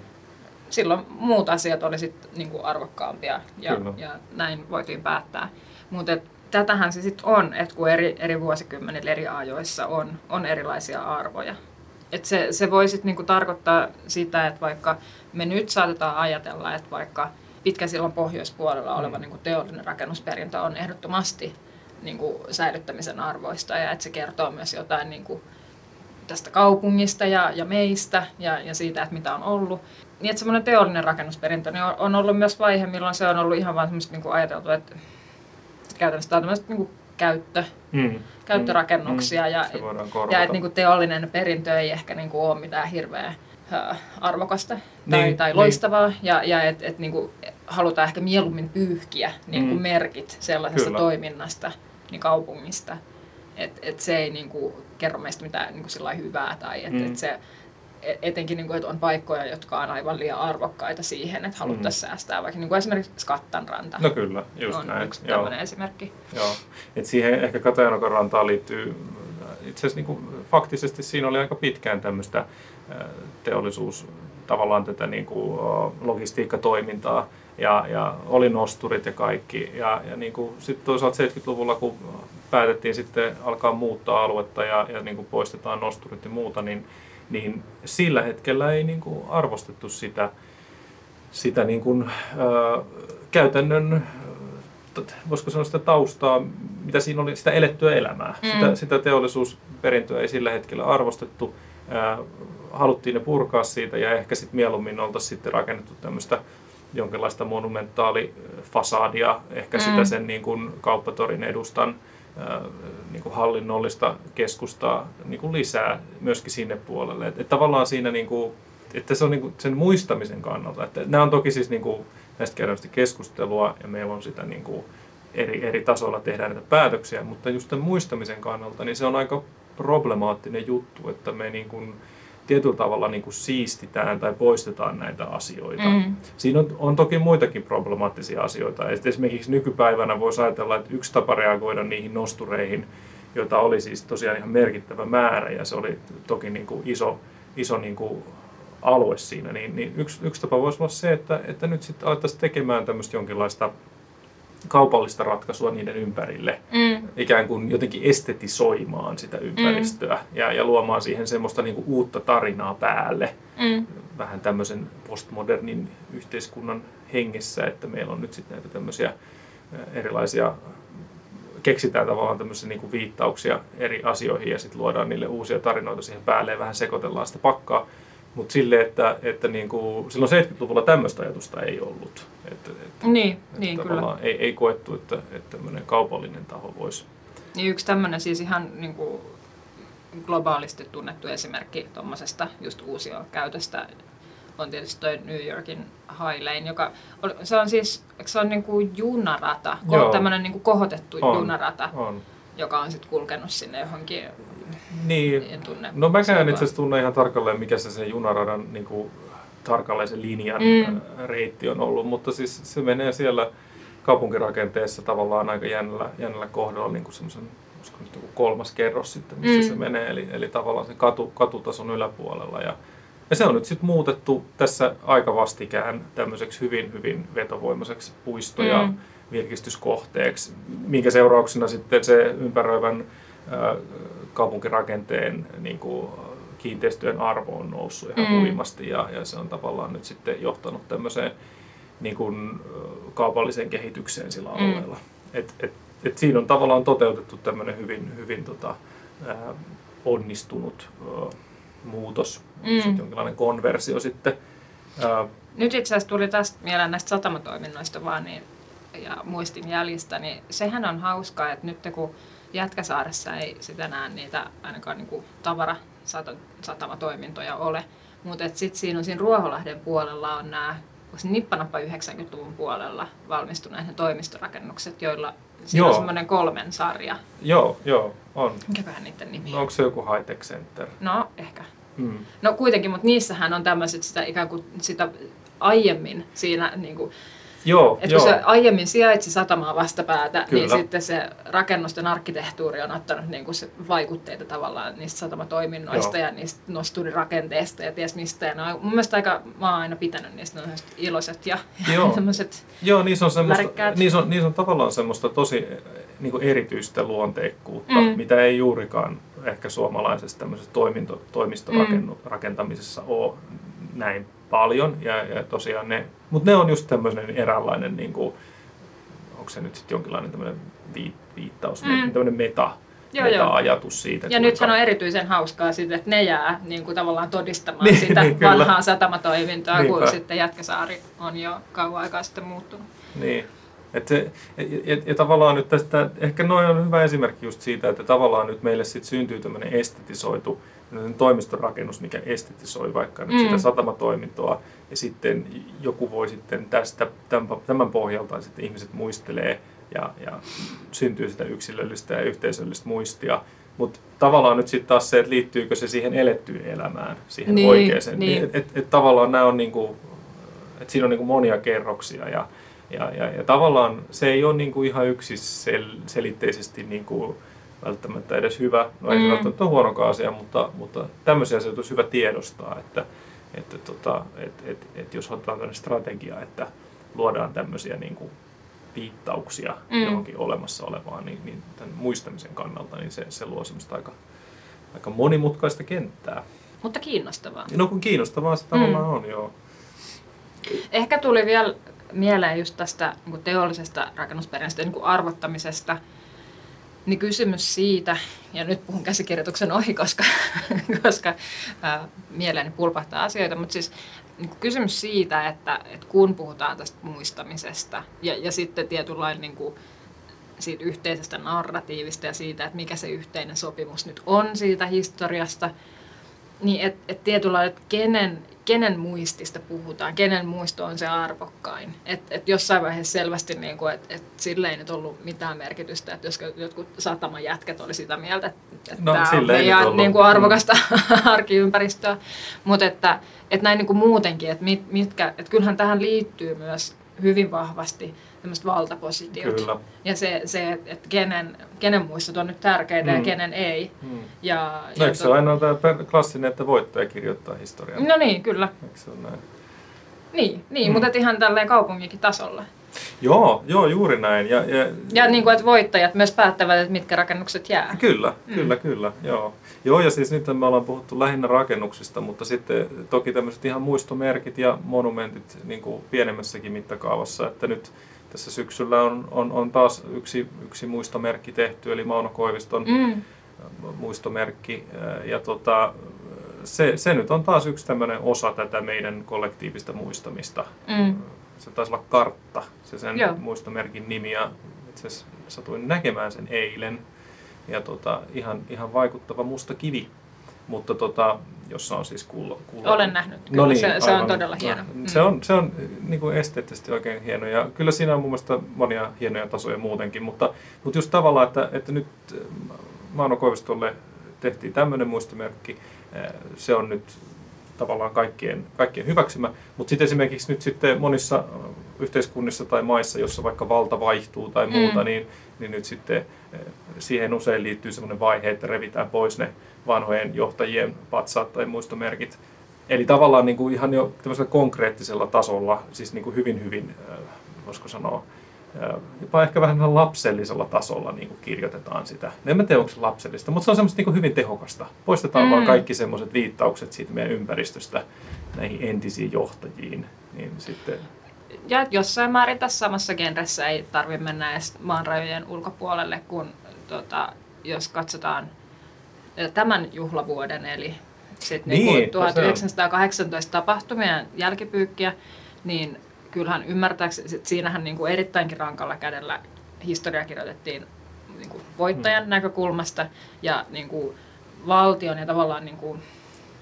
silloin muut asiat oli sit, niin kuin arvokkaampia ja, Kyllä. ja näin voitiin päättää. Mutta tätähän se sitten on, että kun eri, eri vuosikymmenillä eri ajoissa on, on erilaisia arvoja. Et se, se voi sitten niinku tarkoittaa sitä, että vaikka me nyt saatetaan ajatella, että vaikka pitkä sillan pohjoispuolella oleva Mm. niinku teollinen rakennusperintö on ehdottomasti niinku säilyttämisen arvoista ja että se kertoo myös jotain niinku tästä kaupungista ja, ja meistä ja, ja siitä, että mitä on ollut. Niin että semmoinen teollinen rakennusperintö niin on, on ollut myös vaihe, milloin se on ollut ihan vaan semmoista niin kuin ajateltu, että käytännössä tämä on tämmöistä niin kuin käyttö, Mm. käyttörakennuksia ja, voidaan ja korvata. että niin kuin teollinen perintö ei ehkä niin kuin ole mitään hirveä arvokasta tai, Niin, tai niin. loistavaa ja, ja että et, niin kuin halutaan ehkä mieluummin pyyhkiä niin kuin Mm. merkit sellaisesta Kyllä. toiminnasta niin kaupungista, että et se ei niin kuin kerro meistä mitään niin lailla hyvää tai että Mm. et se etenkin niin kuin, että on paikkoja, jotka on aivan liian arvokkaita siihen, että haluttaisiin säästää, vaikka niin kuin esimerkiksi Skattanranta Mm. No kyllä, just on näin. yksi Joo. tämmöinen esimerkki. Joo. Et siihen ehkä Katajanokan rantaan liittyy, itse asiassa niin faktisesti siinä oli aika pitkään tämmöistä ää, teollisuus, tavallaan tätä niin kuin, ää, logistiikkatoimintaa ja, ja oli nosturit ja kaikki. Ja, ja niin kuin, sitten toisaalta 70-luvulla, kun päätettiin sitten alkaa muuttaa aluetta ja, ja niin kuin poistetaan nosturit ja muuta, niin, niin sillä hetkellä ei niin kuin arvostettu sitä, sitä niin kuin, ää, käytännön voisiko sanoa sitä taustaa, mitä siinä oli, sitä elettyä elämää. Mm. Sitä, sitä teollisuusperintöä ei sillä hetkellä arvostettu. Ää, haluttiin ne purkaa siitä ja ehkä sitten mieluummin oltaisiin sitten rakennettu tämmöistä jonkinlaista monumentaalifasadia, ehkä Mm. sitä sen niin kuin kauppatorin edustan niin kuin hallinnollista keskustaa niin kuin lisää myöskin sinne puolelle. Et, et tavallaan siinä, niin kuin, että se on niin kuin sen muistamisen kannalta. Että nämä on toki siis niin kuin, näistä käydään keskustelua ja meillä on sitä niin kuin eri, eri tasoilla tehdään näitä päätöksiä, mutta just tämän muistamisen kannalta niin se on aika problemaattinen juttu, että me niin kuin tietyllä tavalla niin kuin siistitään tai poistetaan näitä asioita. Mm. Siinä on, on toki muitakin problemaattisia asioita. Et Esimerkiksi nykypäivänä voisi ajatella, että yksi tapa reagoida niihin nostureihin, joita oli siis tosiaan ihan merkittävä määrä ja se oli toki niin kuin iso, iso niin kuin alue siinä, niin, niin yksi, yksi tapa voisi olla se, että, että nyt sitten alettaisiin tekemään tämmöistä jonkinlaista kaupallista ratkaisua niiden ympärille, Mm. ikään kuin jotenkin estetisoimaan sitä ympäristöä ja, ja luomaan siihen semmoista niin kuin uutta tarinaa päälle Mm. vähän tämmöisen postmodernin yhteiskunnan hengessä, että meillä on nyt sitten näitä tämmöisiä ä, erilaisia, keksitään tavallaan tämmöisiä niin kuin viittauksia eri asioihin ja sitten luodaan niille uusia tarinoita siihen päälle ja vähän sekoitellaan sitä pakkaa. Mutta sille, että, että niin kuin, silloin 70-luvulla tämmöistä ajatusta ei ollut. Että, että, Niin, että niin kyllä. Ei, ei koettu, että, että tämmöinen kaupallinen taho voisi. Niin yksi tämmöinen siis ihan niin kuin globaalisti tunnettu esimerkki tuommoisesta just uusion käytöstä on tietysti toi New Yorkin High Lane, joka oli, se on siis, se on niin kuin junarata, tämmöinen niin kuin kohotettu On. junarata, On. joka on sitten kulkenut sinne johonkin, Niin, en tunne. No mäkään seutua. itse asiassa tunne ihan tarkalleen, mikä se, se junaradan niin kuin, tarkalleen se linjan Mm. mm. reitti on ollut, mutta siis se menee siellä kaupunkirakenteessa tavallaan aika jännällä, jännällä kohdalla niin kuin semmoisen nyt kolmas kerros sitten, missä Mm. se menee, eli, eli tavallaan se katu, katutason yläpuolella. Ja, ja se on nyt sitten muutettu tässä aika vastikään tämmöiseksi hyvin, hyvin vetovoimaiseksi puisto- ja Mm. virkistyskohteeksi, minkä seurauksena sitten se ympäröivän ää, kaupunkirakenteen niin kuin, kiinteistöjen arvo on noussut ihan Mm. mm. huimasti ja, ja se on tavallaan nyt sitten johtanut tämmöiseen niin kuin, kaupalliseen kehitykseen sillä Mm. alueella. Et, et, et siinä on tavallaan toteutettu tämmöinen hyvin, hyvin tota, ää, onnistunut ö, muutos, Mm. mm. jonkinlainen konversio sitten. Ää, Nyt itse asiassa tuli tästä mieleen näistä satamatoiminnoista vaan niin, ja muistin jäljistä, niin sehän on hauskaa, että nyt kun Jätkäsaaressa ei sitä enää niitä ainakaan niin tavarasatamatoimintoja ole, mutta sitten siinä on siinä Ruoholahden puolella on nämä nippanappa 90-luvun puolella valmistuneet ne toimistorakennukset, joilla siinä on semmoinen kolmen sarja. joo, joo, on. Mikäköhän niiden nimi No, on? onko se joku high-tech center? No, ehkä. Mm. No kuitenkin, mutta niissähän on tämmöiset sitä ikään kuin sitä aiemmin siinä niin kuin, Joo, Et joo. kun se aiemmin sijaitsi satamaa vastapäätä, Kyllä. niin sitten se rakennusten arkkitehtuuri on ottanut niin kuin se vaikutteita tavallaan niistä satamatoiminnoista Joo. ja niistä nosturirakenteista ja ties mistä. Ja ne on mun mielestä aika, mä oon aina pitänyt niistä, ne on sellaiset iloiset ja Joo. semmoiset, Joo, niissä on, semmoista, niissä on, niissä on tavallaan semmoista tosi eh, niin kuin erityistä luonteikkuutta, Mm. mm. mitä ei juurikaan ehkä suomalaisessa tämmöisessä toiminto, toimistorakentamisessa mm. ole näin paljon. Ja, ja tosiaan ne, mutta ne on just tämmöinen eräänlainen, niin kuin, onko se nyt sitten jonkinlainen tämmöinen vii- viittaus, Mm. mm. tämmöinen meta, Joo, joo. meta-ajatus siitä. Ja nythän on erityisen hauskaa siitä, että ne jää niin kuin tavallaan todistamaan Niin, sitä niin, kyllä. vanhaa satamatoimintaa, kun Niinpä. sitten Jätkäsaari on jo kauan aikaa sitten muuttunut. Niin. Et se, ja, ja, ja, tavallaan nyt tästä, ehkä noin on hyvä esimerkki just siitä, että tavallaan nyt meille sit syntyy tämmöinen estetisoitu toimistorakennus, mikä estetisoi vaikka nyt Mm. sitä satamatoimintoa, ja sitten joku voi sitten tästä, tämän, pohjalta sitten ihmiset muistelee ja, ja syntyy sitä yksilöllistä ja yhteisöllistä muistia. Mutta tavallaan nyt sitten taas se, että liittyykö se siihen elettyyn elämään, siihen Niin, oikeaan. niin. Et, et, et tavallaan nämä on niinku, et siinä on niinku monia kerroksia ja, ja, ja, ja tavallaan se ei ole niinku ihan yksiselitteisesti niinku välttämättä edes hyvä. No ei Mm. se välttämättä ole huonokaan asia, mutta, mutta tämmöisiä asioita olisi hyvä tiedostaa, että, että tota, et, et, et jos otetaan tämmöinen strategia, että luodaan tämmöisiä niinku viittauksia Mm. mm. johonkin olemassa olevaan, niin, niin tämän muistamisen kannalta niin se, se luo semmoista aika, aika monimutkaista kenttää. Mutta kiinnostavaa. No kun kiinnostavaa se tavallaan on, joo. Ehkä tuli vielä mieleen just tästä niin kuin teollisesta rakennusperinnöstä niin kuin arvottamisesta, niin kysymys siitä, ja nyt puhun käsikirjoituksen ohi, koska, koska ää, mieleeni pulpahtaa asioita, mutta siis niin kysymys siitä, että, että kun puhutaan tästä muistamisesta ja, ja sitten tietynlainen niin kuin, siitä yhteisestä narratiivista ja siitä, että mikä se yhteinen sopimus nyt on siitä historiasta, niin että et tietyllä lailla, että kenen, kenen muistista puhutaan, kenen muisto on se arvokkain. Että et jossain vaiheessa selvästi, niin että et sille ei nyt ollut mitään merkitystä, että jos jotkut sataman jätkät oli sitä mieltä, että No, tämä on meidän niin kuin arvokasta arkiympäristöä. Mutta että, että näin niin kuin muutenkin, että, mit, mitkä, että kyllähän tähän liittyy myös hyvin vahvasti tämmöiset valtapositiot. Kyllä. Ja se, se että et kenen, kenen muistot on nyt tärkeitä mm. ja kenen ei. Mm. Ja, No ja eikö se to- ole aina tämä klassinen, että voittaja kirjoittaa historiaa? No niin, kyllä. Eikö se ole näin? Niin, niin Mm. mutta ihan tälleen kaupunginkin tasolla. Joo, joo, juuri näin. Ja, ja, Ja niin kuin, että voittajat myös päättävät, että mitkä rakennukset jää. Kyllä, Mm. kyllä, kyllä, joo. Joo, ja siis nyt me ollaan puhuttu lähinnä rakennuksista, mutta sitten toki tämmöiset ihan muistomerkit ja monumentit niin kuin pienemmässäkin mittakaavassa, että nyt tässä syksyllä on, on, on taas yksi, yksi muistomerkki tehty, eli Mauno Koiviston Mm. muistomerkki. Ja tota, se, se nyt on taas yksi tämmöinen osa tätä meidän kollektiivista muistamista. Mm. Se taisi olla kartta, se sen Joo. muistomerkin nimi. Ja itse asiassa satuin näkemään sen eilen. Ja tota, ihan, ihan vaikuttava musta kivi. Mutta tota, jossa on siis kulla. Olen nähnyt. Kyllä, se, se on todella hieno. No, Mm. Se on, se on niin kuin esteettisesti oikein hieno ja kyllä siinä on mun mielestä monia hienoja tasoja muutenkin, mutta, mutta just tavallaan, että, että nyt äh, Mauno Koivistolle tehtiin tämmöinen muistomerkki, äh, se on nyt tavallaan kaikkien, kaikkien hyväksymä, mutta sitten esimerkiksi nyt sitten monissa yhteiskunnissa tai maissa, jossa vaikka valta vaihtuu tai muuta, Mm. niin, niin nyt sitten siihen usein liittyy semmoinen vaihe, että revitään pois ne vanhojen johtajien patsaat tai muistomerkit. Eli tavallaan niin kuin ihan jo tämmöisellä konkreettisella tasolla, siis niin kuin hyvin, hyvin, äh, voisiko sanoa, äh, jopa ehkä vähän lapsellisella tasolla niin kuin kirjoitetaan sitä. En mä tiedä, onko se lapsellista, mutta se on semmoista niin kuin hyvin tehokasta. Poistetaan Mm. vaan kaikki semmoiset viittaukset siitä meidän ympäristöstä näihin entisiin johtajiin, niin sitten Ja jossain määrin tässä samassa genressä ei tarvitse mennä edes maan rajojen ulkopuolelle, kun tota, jos katsotaan tämän juhlavuoden, eli sit Niin, niin, se on. 1918 tapahtumien jälkipyykkiä, niin kyllähän ymmärtääkseni, sit siinähän niin kuin erittäinkin rankalla kädellä historia kirjoitettiin niin kuin voittajan Mm. näkökulmasta ja niin kuin valtion ja tavallaan niin kuin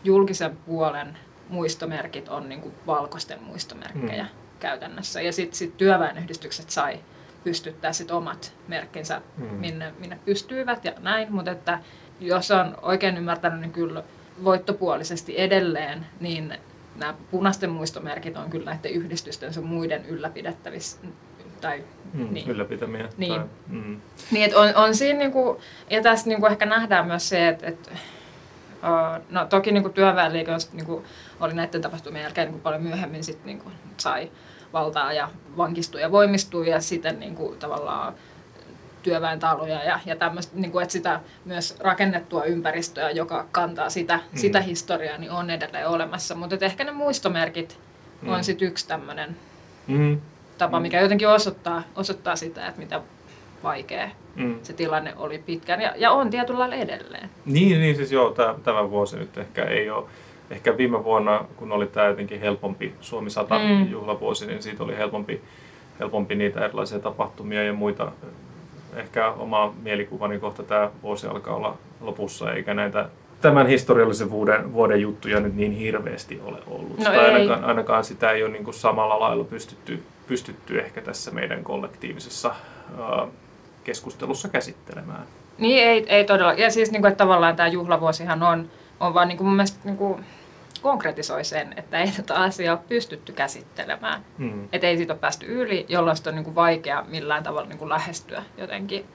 julkisen puolen muistomerkit on niin kuin valkoisten muistomerkkejä Mm. käytännössä. Ja sitten sit työväenyhdistykset sai pystyttää sit omat merkkinsä, Mm. minne, minne pystyivät ja näin. Mutta että jos on oikein ymmärtänyt, niin kyllä voittopuolisesti edelleen, niin nämä punaisten muistomerkit on kyllä näiden yhdistysten sun muiden ylläpidettävissä. Tai, mm, niin. ylläpitämiä. Niin. Tai, mm. Niin, että on, on siinä niinku, ja tässä niinku ehkä nähdään myös se, että, että no toki niinku työväenliike niinku, oli näiden tapahtumien jälkeen niinku paljon myöhemmin sit niinku sai valtaa ja vankistui ja voimistui ja sitten niinku tavallaan työväentaloja ja, ja tämmöistä, niinku, että sitä myös rakennettua ympäristöä, joka kantaa sitä, Mm. sitä historiaa, niin on edelleen olemassa. Mutta ehkä ne muistomerkit Mm. on sitten yksi tämmöinen Mm. tapa, Mm. mikä jotenkin osoittaa, osoittaa sitä, että mitä vaikea Mm. se tilanne oli pitkään ja, ja on tietyllä lailla edelleen. Niin, niin siis joo, tämä, tämä vuosi nyt ehkä ei ole, ehkä viime vuonna, kun oli tämä jotenkin helpompi Suomi 100 Mm. juhlavuosi, niin siitä oli helpompi, helpompi niitä erilaisia tapahtumia ja muita. Ehkä oma mielikuvani kohta tämä vuosi alkaa olla lopussa, eikä näitä tämän historiallisen vuoden, vuoden juttuja nyt niin hirveästi ole ollut. No tai ei. ainakaan, ainakaan sitä ei ole niin kuin samalla lailla pystytty, pystytty ehkä tässä meidän kollektiivisessa ää, keskustelussa käsittelemään. Niin ei, ei todella. Ja siis niin kuin, että tavallaan tämä juhlavuosihan on, on vaan niin kuin mun mielestä niin kuin konkretisoi sen, että ei tätä asiaa ole pystytty käsittelemään. Mm. Että ei siitä ole päästy yli, jolloin sitä on niin kuin vaikea millään tavalla niin kuin lähestyä jotenkin.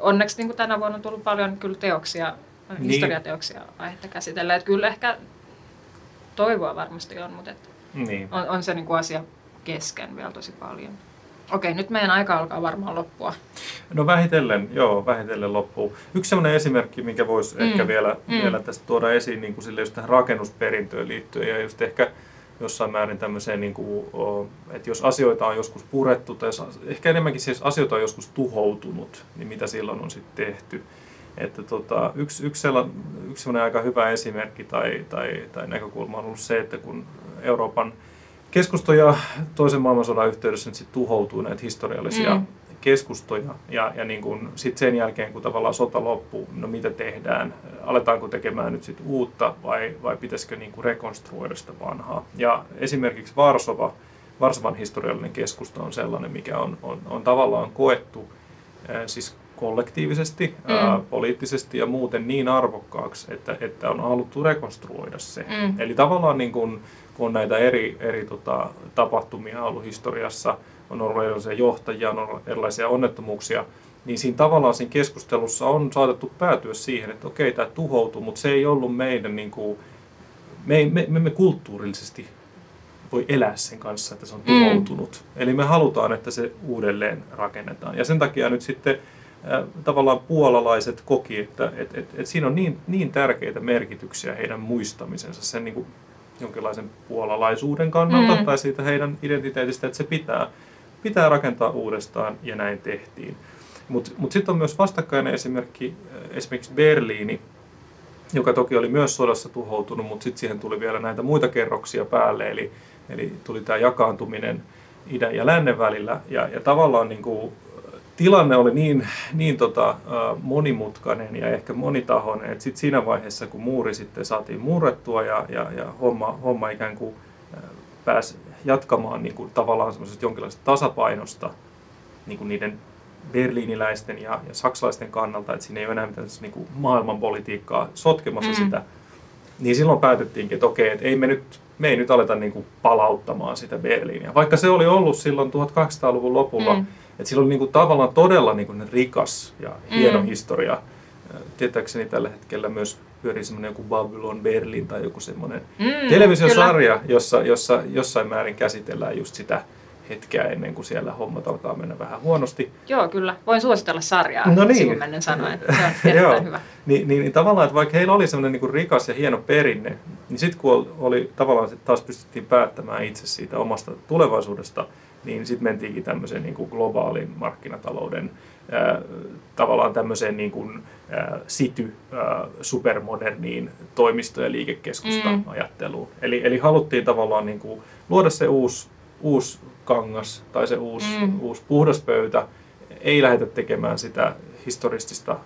Onneksi niin kuin tänä vuonna on tullut paljon kyllä teoksia, Niin. historiateoksia aihetta käsitellä. Että kyllä ehkä toivoa varmasti on, mutta että Niin. on, on se niin kuin asia kesken vielä tosi paljon. Okei, nyt meidän aika alkaa varmaan loppua. No vähitellen, joo, vähitellen loppuu. Yksi sellainen esimerkki, minkä voisi Mm, ehkä vielä, mm. vielä tästä tuoda esiin niin kuin sille just tähän rakennusperintöön liittyen ja just ehkä jossain määrin tämmöiseen, niin kuin, että jos asioita on joskus purettu tai jos, ehkä enemmänkin siis jos asioita on joskus tuhoutunut, niin mitä silloin on sitten tehty. Että tota, yksi, yksi, sellainen, yksi sellainen aika hyvä esimerkki tai, tai, tai näkökulma on ollut se, että kun Euroopan keskustoja toisen maailmansodan yhteydessä nyt sit tuhoutuu näitä historiallisia Mm. keskustoja ja, ja niin kun sit sen jälkeen, kun tavallaan sota loppuu, no mitä tehdään? Aletaanko tekemään nyt sit uutta vai, vai pitäisikö niin kuin rekonstruoida sitä vanhaa? Ja esimerkiksi Varsova, Varsovan historiallinen keskusta on sellainen, mikä on, on, on tavallaan koettu ää, siis kollektiivisesti, Mm. ää, poliittisesti ja muuten niin arvokkaaksi, että, että on haluttu rekonstruoida se. Mm. Eli tavallaan niin kun, kun on näitä eri, eri tota, tapahtumia ollut historiassa, on ollut erilaisia johtajia, on ollut erilaisia onnettomuuksia, niin siinä tavallaan siinä keskustelussa on saatettu päätyä siihen, että okei, tämä tuhoutui, mutta se ei ollut meidän, niin kuin, me, me, me emme kulttuurillisesti voi elää sen kanssa, että se on Mm. tuhoutunut. Eli me halutaan, että se uudelleen rakennetaan. Ja sen takia nyt sitten äh, tavallaan puolalaiset koki, että et, et, et siinä on niin, niin tärkeitä merkityksiä heidän muistamisensa, sen niin kuin jonkinlaisen puolalaisuuden kannalta Mm. tai siitä heidän identiteetistä, että se pitää, pitää rakentaa uudestaan ja näin tehtiin. Mutta mut, mut sitten on myös vastakkainen esimerkki, äh, esimerkiksi Berliini, joka toki oli myös sodassa tuhoutunut, mutta sitten siihen tuli vielä näitä muita kerroksia päälle, eli, eli tuli tämä jakaantuminen idän ja lännen välillä, ja, ja tavallaan niin kuin, tilanne oli niin, niin tota, monimutkainen ja ehkä monitahoinen, että sitten siinä vaiheessa, kun muuri sitten saatiin murrettua ja, ja, ja homma, homma ikään kuin pääsi jatkamaan niin kuin, tavallaan semmoisesta jonkinlaisesta tasapainosta niin kuin niiden berliiniläisten ja, ja saksalaisten kannalta, että siinä ei ole enää mitään niin kuin maailmanpolitiikkaa sotkemassa mm. sitä, niin silloin päätettiinkin, että okei, että ei me nyt, me ei nyt aleta niin kuin palauttamaan sitä Berliiniä. Vaikka se oli ollut silloin 1800-luvun lopulla, Mm. Mm. että sillä oli niin kuin tavallaan todella niin kuin rikas ja hieno Mm. mm. historia. Tietääkseni tällä hetkellä myös pyörii semmoinen joku Babylon Berlin tai joku semmoinen Mm, televisiosarja, jossa, jossa jossain määrin käsitellään just sitä hetkeä ennen kuin siellä hommat alkaa mennä vähän huonosti. Joo, kyllä. Voin suositella sarjaa No niin. mennen sanoen. Se on Joo. hyvä. Niin, niin, niin tavallaan, että vaikka heillä oli semmoinen niin rikas ja hieno perinne, niin sitten kun ol- oli tavallaan sit taas pystyttiin päättämään itse siitä omasta tulevaisuudesta, niin sitten mentiinkin tämmöiseen niin kuin globaalin markkinatalouden ää, tavallaan tämmöiseen niin kuin, ää, sity, ää, supermoderniin toimisto- ja liikekeskusta Mm. ajatteluun. Eli, eli haluttiin tavallaan niin kuin luoda se uusi, uusi kangas tai se uusi, mm. uusi puhdas pöytä. Ei lähdetä tekemään sitä historistista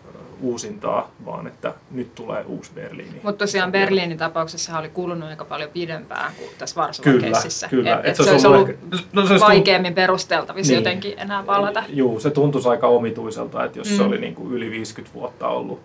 uusintaa, vaan että nyt tulee uusi Berliini. Mutta tosiaan Berliinin tapauksessa oli kulunut aika paljon pidempään kuin tässä Varsovan keississä. kyllä. Et, Et et se se, olisi ollut ollut ehkä- no se olisi vaikeammin perusteltavissa Niin. jotenkin enää palata. Joo, se tuntuisi aika omituiselta, että jos mm. se oli niin kuin yli 50 vuotta ollut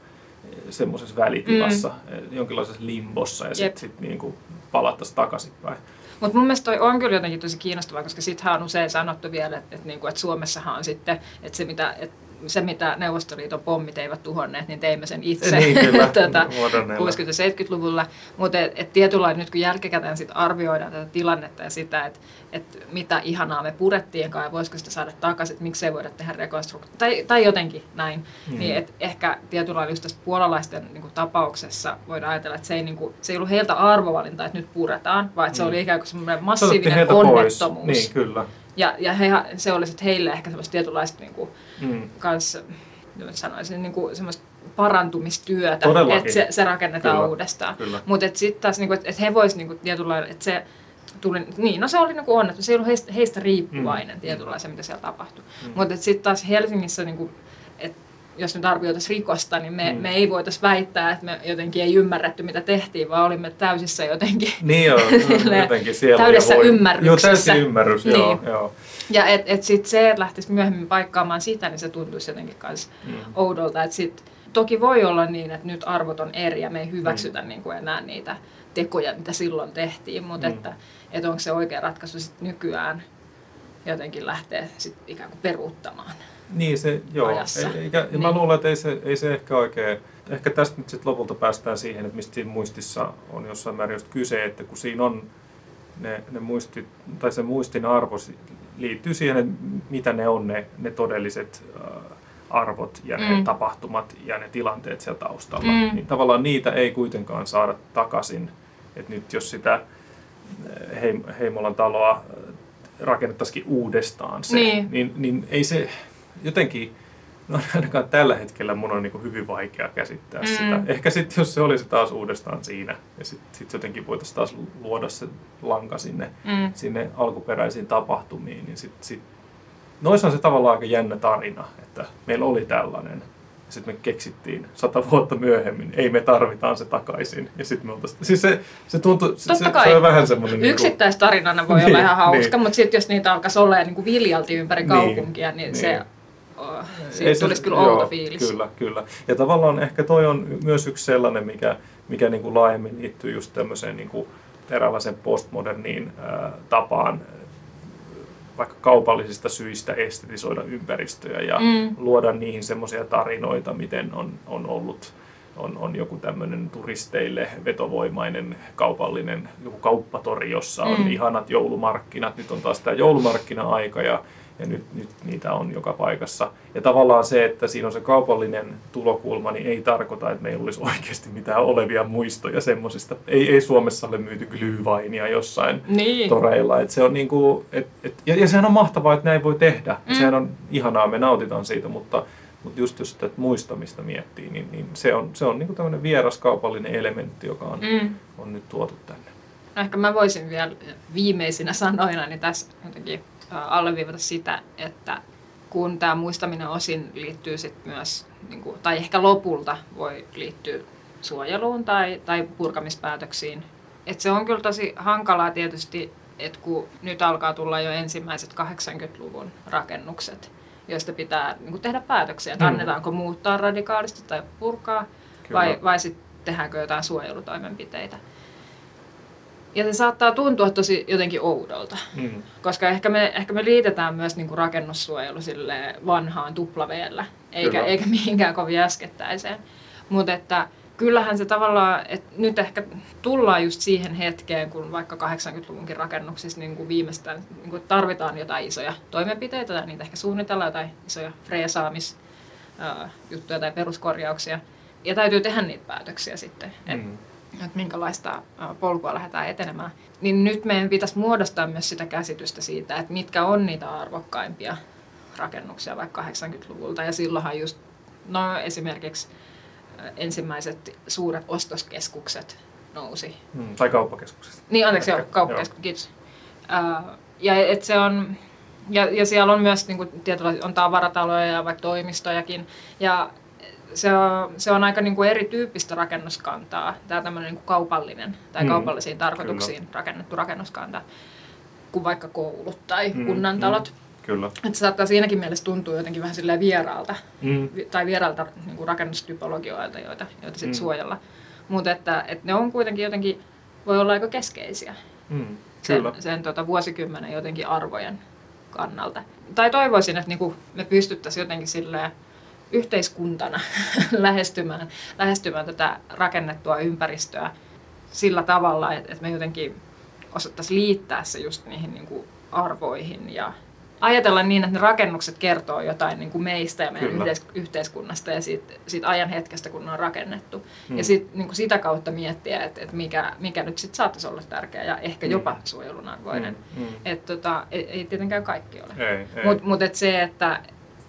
semmoisessa välitilassa, mm. jonkinlaisessa limbossa ja sitten sit niin kuin palattaisiin takaisinpäin. Mutta mun mielestä toi on kyllä jotenkin tosi kiinnostavaa, koska sittenhän on usein sanottu vielä, että, että, niinku, että Suomessahan on sitten, että se mitä, että se mitä Neuvostoliiton pommit eivät tuhonneet, niin teimme sen itse Niin, kyllä. Moderneilla. 60-70-luvulla. Mutta et, et tietyllä nyt kun jälkikäteen sit arvioidaan tätä tilannetta ja sitä, että et mitä ihanaa me purettiinkaan ja voisiko sitä saada takaisin, että miksei voida tehdä rekonstruktio tai, tai jotenkin näin, mm. niin et ehkä tietyllä just tästä puolalaisten niin kuin, tapauksessa voidaan ajatella, että se ei, niin kuin, se ei ollut heiltä arvovalinta, että nyt puretaan, vaan että se Mm. oli ikään kuin semmoinen Se massiivinen onnettomuus. Pois. Niin, kyllä. Ja, ja he, se oli sitten heille ehkä semmoista tietynlaista niin kuin, Mm. kans mä sanoisin, niin kuin semmoista parantumistyötä, Todellakin. että se, se rakennetaan Kyllä, uudestaan. Mutta sitten taas, niinku, että et he vois niinku, tietyllä lailla, että se tuli, niin no se oli niinku onnettu, se ei ollut heistä, heistä riippuvainen mm. se, mitä siellä tapahtui. Mm. Mutta sitten taas Helsingissä, niinku, että jos nyt arvioitaisiin rikosta, niin me, mm. me ei voitaisiin väittää, että me jotenkin ei ymmärretty, mitä tehtiin, vaan olimme täysissä jotenkin Niin joo, Silleen jotenkin siellä. täydessä voi- ymmärryksessä. Joo, täysin ymmärrys, joo. Niin. joo. Ja et, et sit se, että lähtisi myöhemmin paikkaamaan sitä, niin se tuntuisi jotenkin kans mm. oudolta. Et sit, toki voi olla niin, että nyt arvot on eri ja me ei hyväksytä mm. niin kuin enää niitä tekoja, mitä silloin tehtiin, mutta Mm. mm. että, että onko se oikea ratkaisu sit nykyään jotenkin lähteä sit ikään kuin peruuttamaan. Niin se, joo. ajassa. Ei- Eikä, ja mä Niin. luulen, että ei se, ei se ehkä oikein, ehkä tästä nyt sitten lopulta päästään siihen, että mistä siinä muistissa on jossain määrin just kyse, että kun siinä on ne, ne muistit, tai se muistin arvo liittyy siihen, että mitä ne on ne, ne todelliset äh, arvot ja ne Mm. tapahtumat ja ne tilanteet siellä taustalla. Mm. Niin tavallaan niitä ei kuitenkaan saada takaisin. Että nyt jos sitä äh, Heim- Heimolan taloa äh, rakennettaisikin uudestaan se, Niin. niin, niin ei se jotenkin, no ainakaan tällä hetkellä mun on niin kuin hyvin vaikea käsittää Mm. sitä. Ehkä sitten jos se olisi taas uudestaan siinä ja sitten sit jotenkin voitaisiin taas luoda se lanka sinne, Mm. sinne alkuperäisiin tapahtumiin, niin sitten sit, noissa se tavallaan aika jännä tarina, että meillä oli tällainen. Ja sitten me keksittiin sata vuotta myöhemmin, ei me tarvitaan se takaisin. Ja sitten me oltaisiin, siis se, se tuntuu, se, se, se on vähän semmoinen... niinku- Yksittäistarinana voi Niin, olla ihan hauska, niin. mutta sitten jos niitä alkaisi olla niin kuin viljalti ympäri Niin, kaupunkia, niin, niin. se Ei siitä se- tulisi kyllä outo fiilis. Kyllä, kyllä. Ja tavallaan ehkä toi on myös yksi sellainen, mikä, mikä niin kuin laajemmin liittyy just tämmöiseen niin kuin eräänlaiseen postmoderniin ää, tapaan vaikka kaupallisista syistä estetisoida ympäristöjä ja Mm. luoda niihin semmoisia tarinoita, miten on, on ollut on, on joku tämmöinen turisteille vetovoimainen kaupallinen joku kauppatori, jossa on Mm. ihanat joulumarkkinat. Nyt on taas tämä joulumarkkina-aika ja, ja nyt, nyt niitä on joka paikassa. Ja tavallaan se, että siinä on se kaupallinen tulokulma, niin ei tarkoita, että meillä olisi oikeasti mitään olevia muistoja semmoisista. Ei, ei Suomessa ole myyty glühweinia jossain Niin. toreilla. Et se on niinku, et, et, ja, ja sehän on mahtavaa, että näin voi tehdä. Mm. Sehän on ihanaa, me nautitaan siitä, mutta, mutta just jos sitä muistamista miettii, niin, niin se on, se on niinku tämmöinen vieras kaupallinen elementti, joka on, mm. On nyt tuotu tänne. No ehkä mä voisin vielä viimeisinä sanoina niin tässä jotenkin alleviivata sitä, että kun tämä muistaminen osin liittyy sit myös, niin kuin, tai ehkä lopulta voi liittyä suojeluun tai, tai purkamispäätöksiin. Et se on kyllä tosi hankalaa tietysti, että kun nyt alkaa tulla jo ensimmäiset 80-luvun rakennukset, joista pitää niin kuin tehdä päätöksiä, että Mm. annetaanko muuttaa radikaalisti tai purkaa, Kyllä. vai, vai sitten tehdäänkö jotain suojelutoimenpiteitä. Ja se saattaa tuntua tosi jotenkin oudolta, Mm. koska ehkä me, ehkä me liitetään myös niin kuin rakennussuojelu sille vanhaan tuplaveellä, eikä, Kyllä. eikä mihinkään kovin äskettäiseen. Mutta että kyllähän se tavallaan, että nyt ehkä tullaan just siihen hetkeen, kun vaikka 80-luvunkin rakennuksissa niin kuin viimeistään niin kuin tarvitaan jotain isoja toimenpiteitä, tai niitä ehkä suunnitellaan, jotain isoja freesaamisjuttuja tai peruskorjauksia. Ja täytyy tehdä niitä päätöksiä sitten, Mm. Että minkälaista polkua lähdetään etenemään. Niin nyt meidän pitäisi muodostaa myös sitä käsitystä siitä, että mitkä on niitä arvokkaimpia rakennuksia vaikka 80-luvulta. Ja silloinhan just, no esimerkiksi ensimmäiset suuret ostoskeskukset nousi. Mm. Tai kauppakeskuksesta. Niin, anteeksi, joo, kauppakeskukset, kiitos. Ä, ja et se on, ja, ja siellä on myös niin kuin, tietyllä, on tavarataloja ja vaikka toimistojakin. Ja se on, se on aika niin kuin erityyppistä rakennuskantaa, tämä tämmöinen niin kuin kaupallinen tai Mm, kaupallisiin tarkoituksiin rakennettu rakennuskanta, kuin vaikka koulut tai Mm, kunnantalot. Kyllä. Että se saattaa siinäkin mielessä tuntua jotenkin vähän silleen vieraalta, Mm. vi- tai vierailta niin kuin rakennustypologioilta, joita, joita sitten Mm. suojella. Mutta että, että ne on kuitenkin jotenkin, voi olla aika keskeisiä Mm. sen, Kyllä. sen tota, vuosikymmenen jotenkin arvojen kannalta. Tai toivoisin, että niinku me pystyttäisiin jotenkin silleen yhteiskuntana lähestymään, lähestymään tätä rakennettua ympäristöä sillä tavalla, että, me jotenkin osattaisiin liittää se just niihin niinku arvoihin ja ajatella niin, että ne rakennukset kertoo jotain niin kuin meistä ja meidän Kyllä. yhteis- yhteiskunnasta ja siitä, siitä ajan hetkestä, kun ne on rakennettu. Hmm. Ja sit, niin kuin sitä kautta miettiä, että, että mikä, mikä nyt sitten saattaisi olla tärkeä ja ehkä Hmm. jopa suojelun arvoinen. Mm. Mm. Et tota, ei, ei tietenkään kaikki ole. Mutta mut et se, että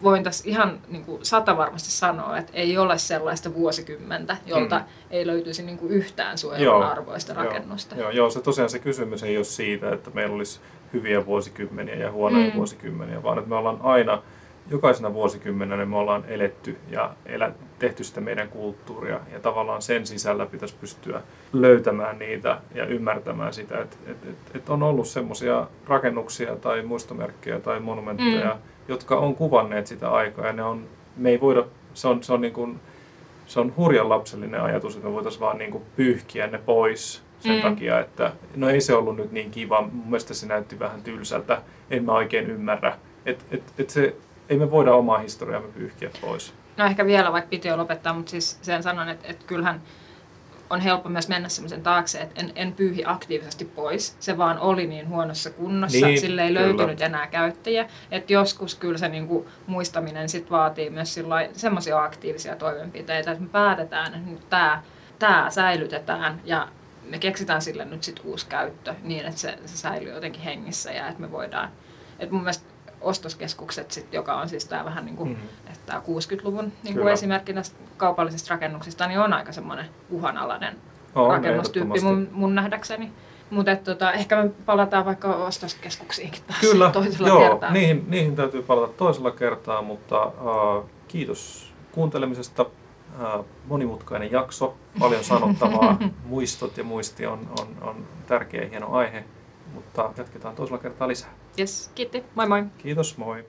voin tässä ihan niin kuin sata varmasti sanoa, että ei ole sellaista vuosikymmentä, jolta mm. ei löytyisi niin kuin yhtään suojelun arvoista rakennusta. Joo, joo, se tosiaan se kysymys ei ole siitä, että meillä olisi hyviä vuosikymmeniä ja huonoja mm. vuosikymmeniä, vaan että me ollaan aina, jokaisena vuosikymmenenä me ollaan eletty ja elä, tehty sitä meidän kulttuuria ja tavallaan sen sisällä pitäisi pystyä löytämään niitä ja ymmärtämään sitä, että, että, että, että on ollut semmoisia rakennuksia tai muistomerkkejä tai monumentteja, mm. Jotka on kuvanneet sitä aikaa ja ne on, me ei voida, se on, se on niin kuin, se on hurjan lapsellinen ajatus, että me voitaisiin vaan niin kuin pyyhkiä ne pois sen mm. takia, että no ei se ollut nyt niin kiva, mun mielestä se näytti vähän tylsältä, en mä oikein ymmärrä. Et, et, et se, ei me voida omaa historiaamme pyyhkiä pois. No ehkä vielä, vaikka piti jo lopettaa, mutta siis sen sanon, että, että kyllähän on helppo myös mennä semmoisen taakse, että en, en pyyhi aktiivisesti pois. Se vaan oli niin huonossa kunnossa, niin, sille ei kyllä. löytynyt enää käyttäjiä. Että joskus kyllä se niinku muistaminen sit vaatii myös semmoisia aktiivisia toimenpiteitä, että me päätetään, että nyt tämä tää säilytetään ja me keksitään sille nyt sitten uusi käyttö niin, että se, se säilyy jotenkin hengissä ja että me voidaan, että mun mielestä ostoskeskukset, sit, joka on siis tämä vähän niin kuin, mm-hmm. että 60-luvun niin kuin esimerkki näistä kaupallisista rakennuksista, niin on aika semmoinen uhanalainen on, rakennustyyppi mun, mun nähdäkseni. Mutta tota, ehkä me palataan vaikka ostoskeskuksiinkin taas Kyllä, toisella joo, kertaa. Niihin, niihin täytyy palata toisella kertaa, mutta uh, kiitos kuuntelemisesta. Uh, monimutkainen jakso, paljon sanottavaa, muistot ja muisti on, on, on tärkeä ja hieno aihe, mutta jatketaan toisella kertaa lisää. Yes, kiitti. Moi moi. Kiitos, moi.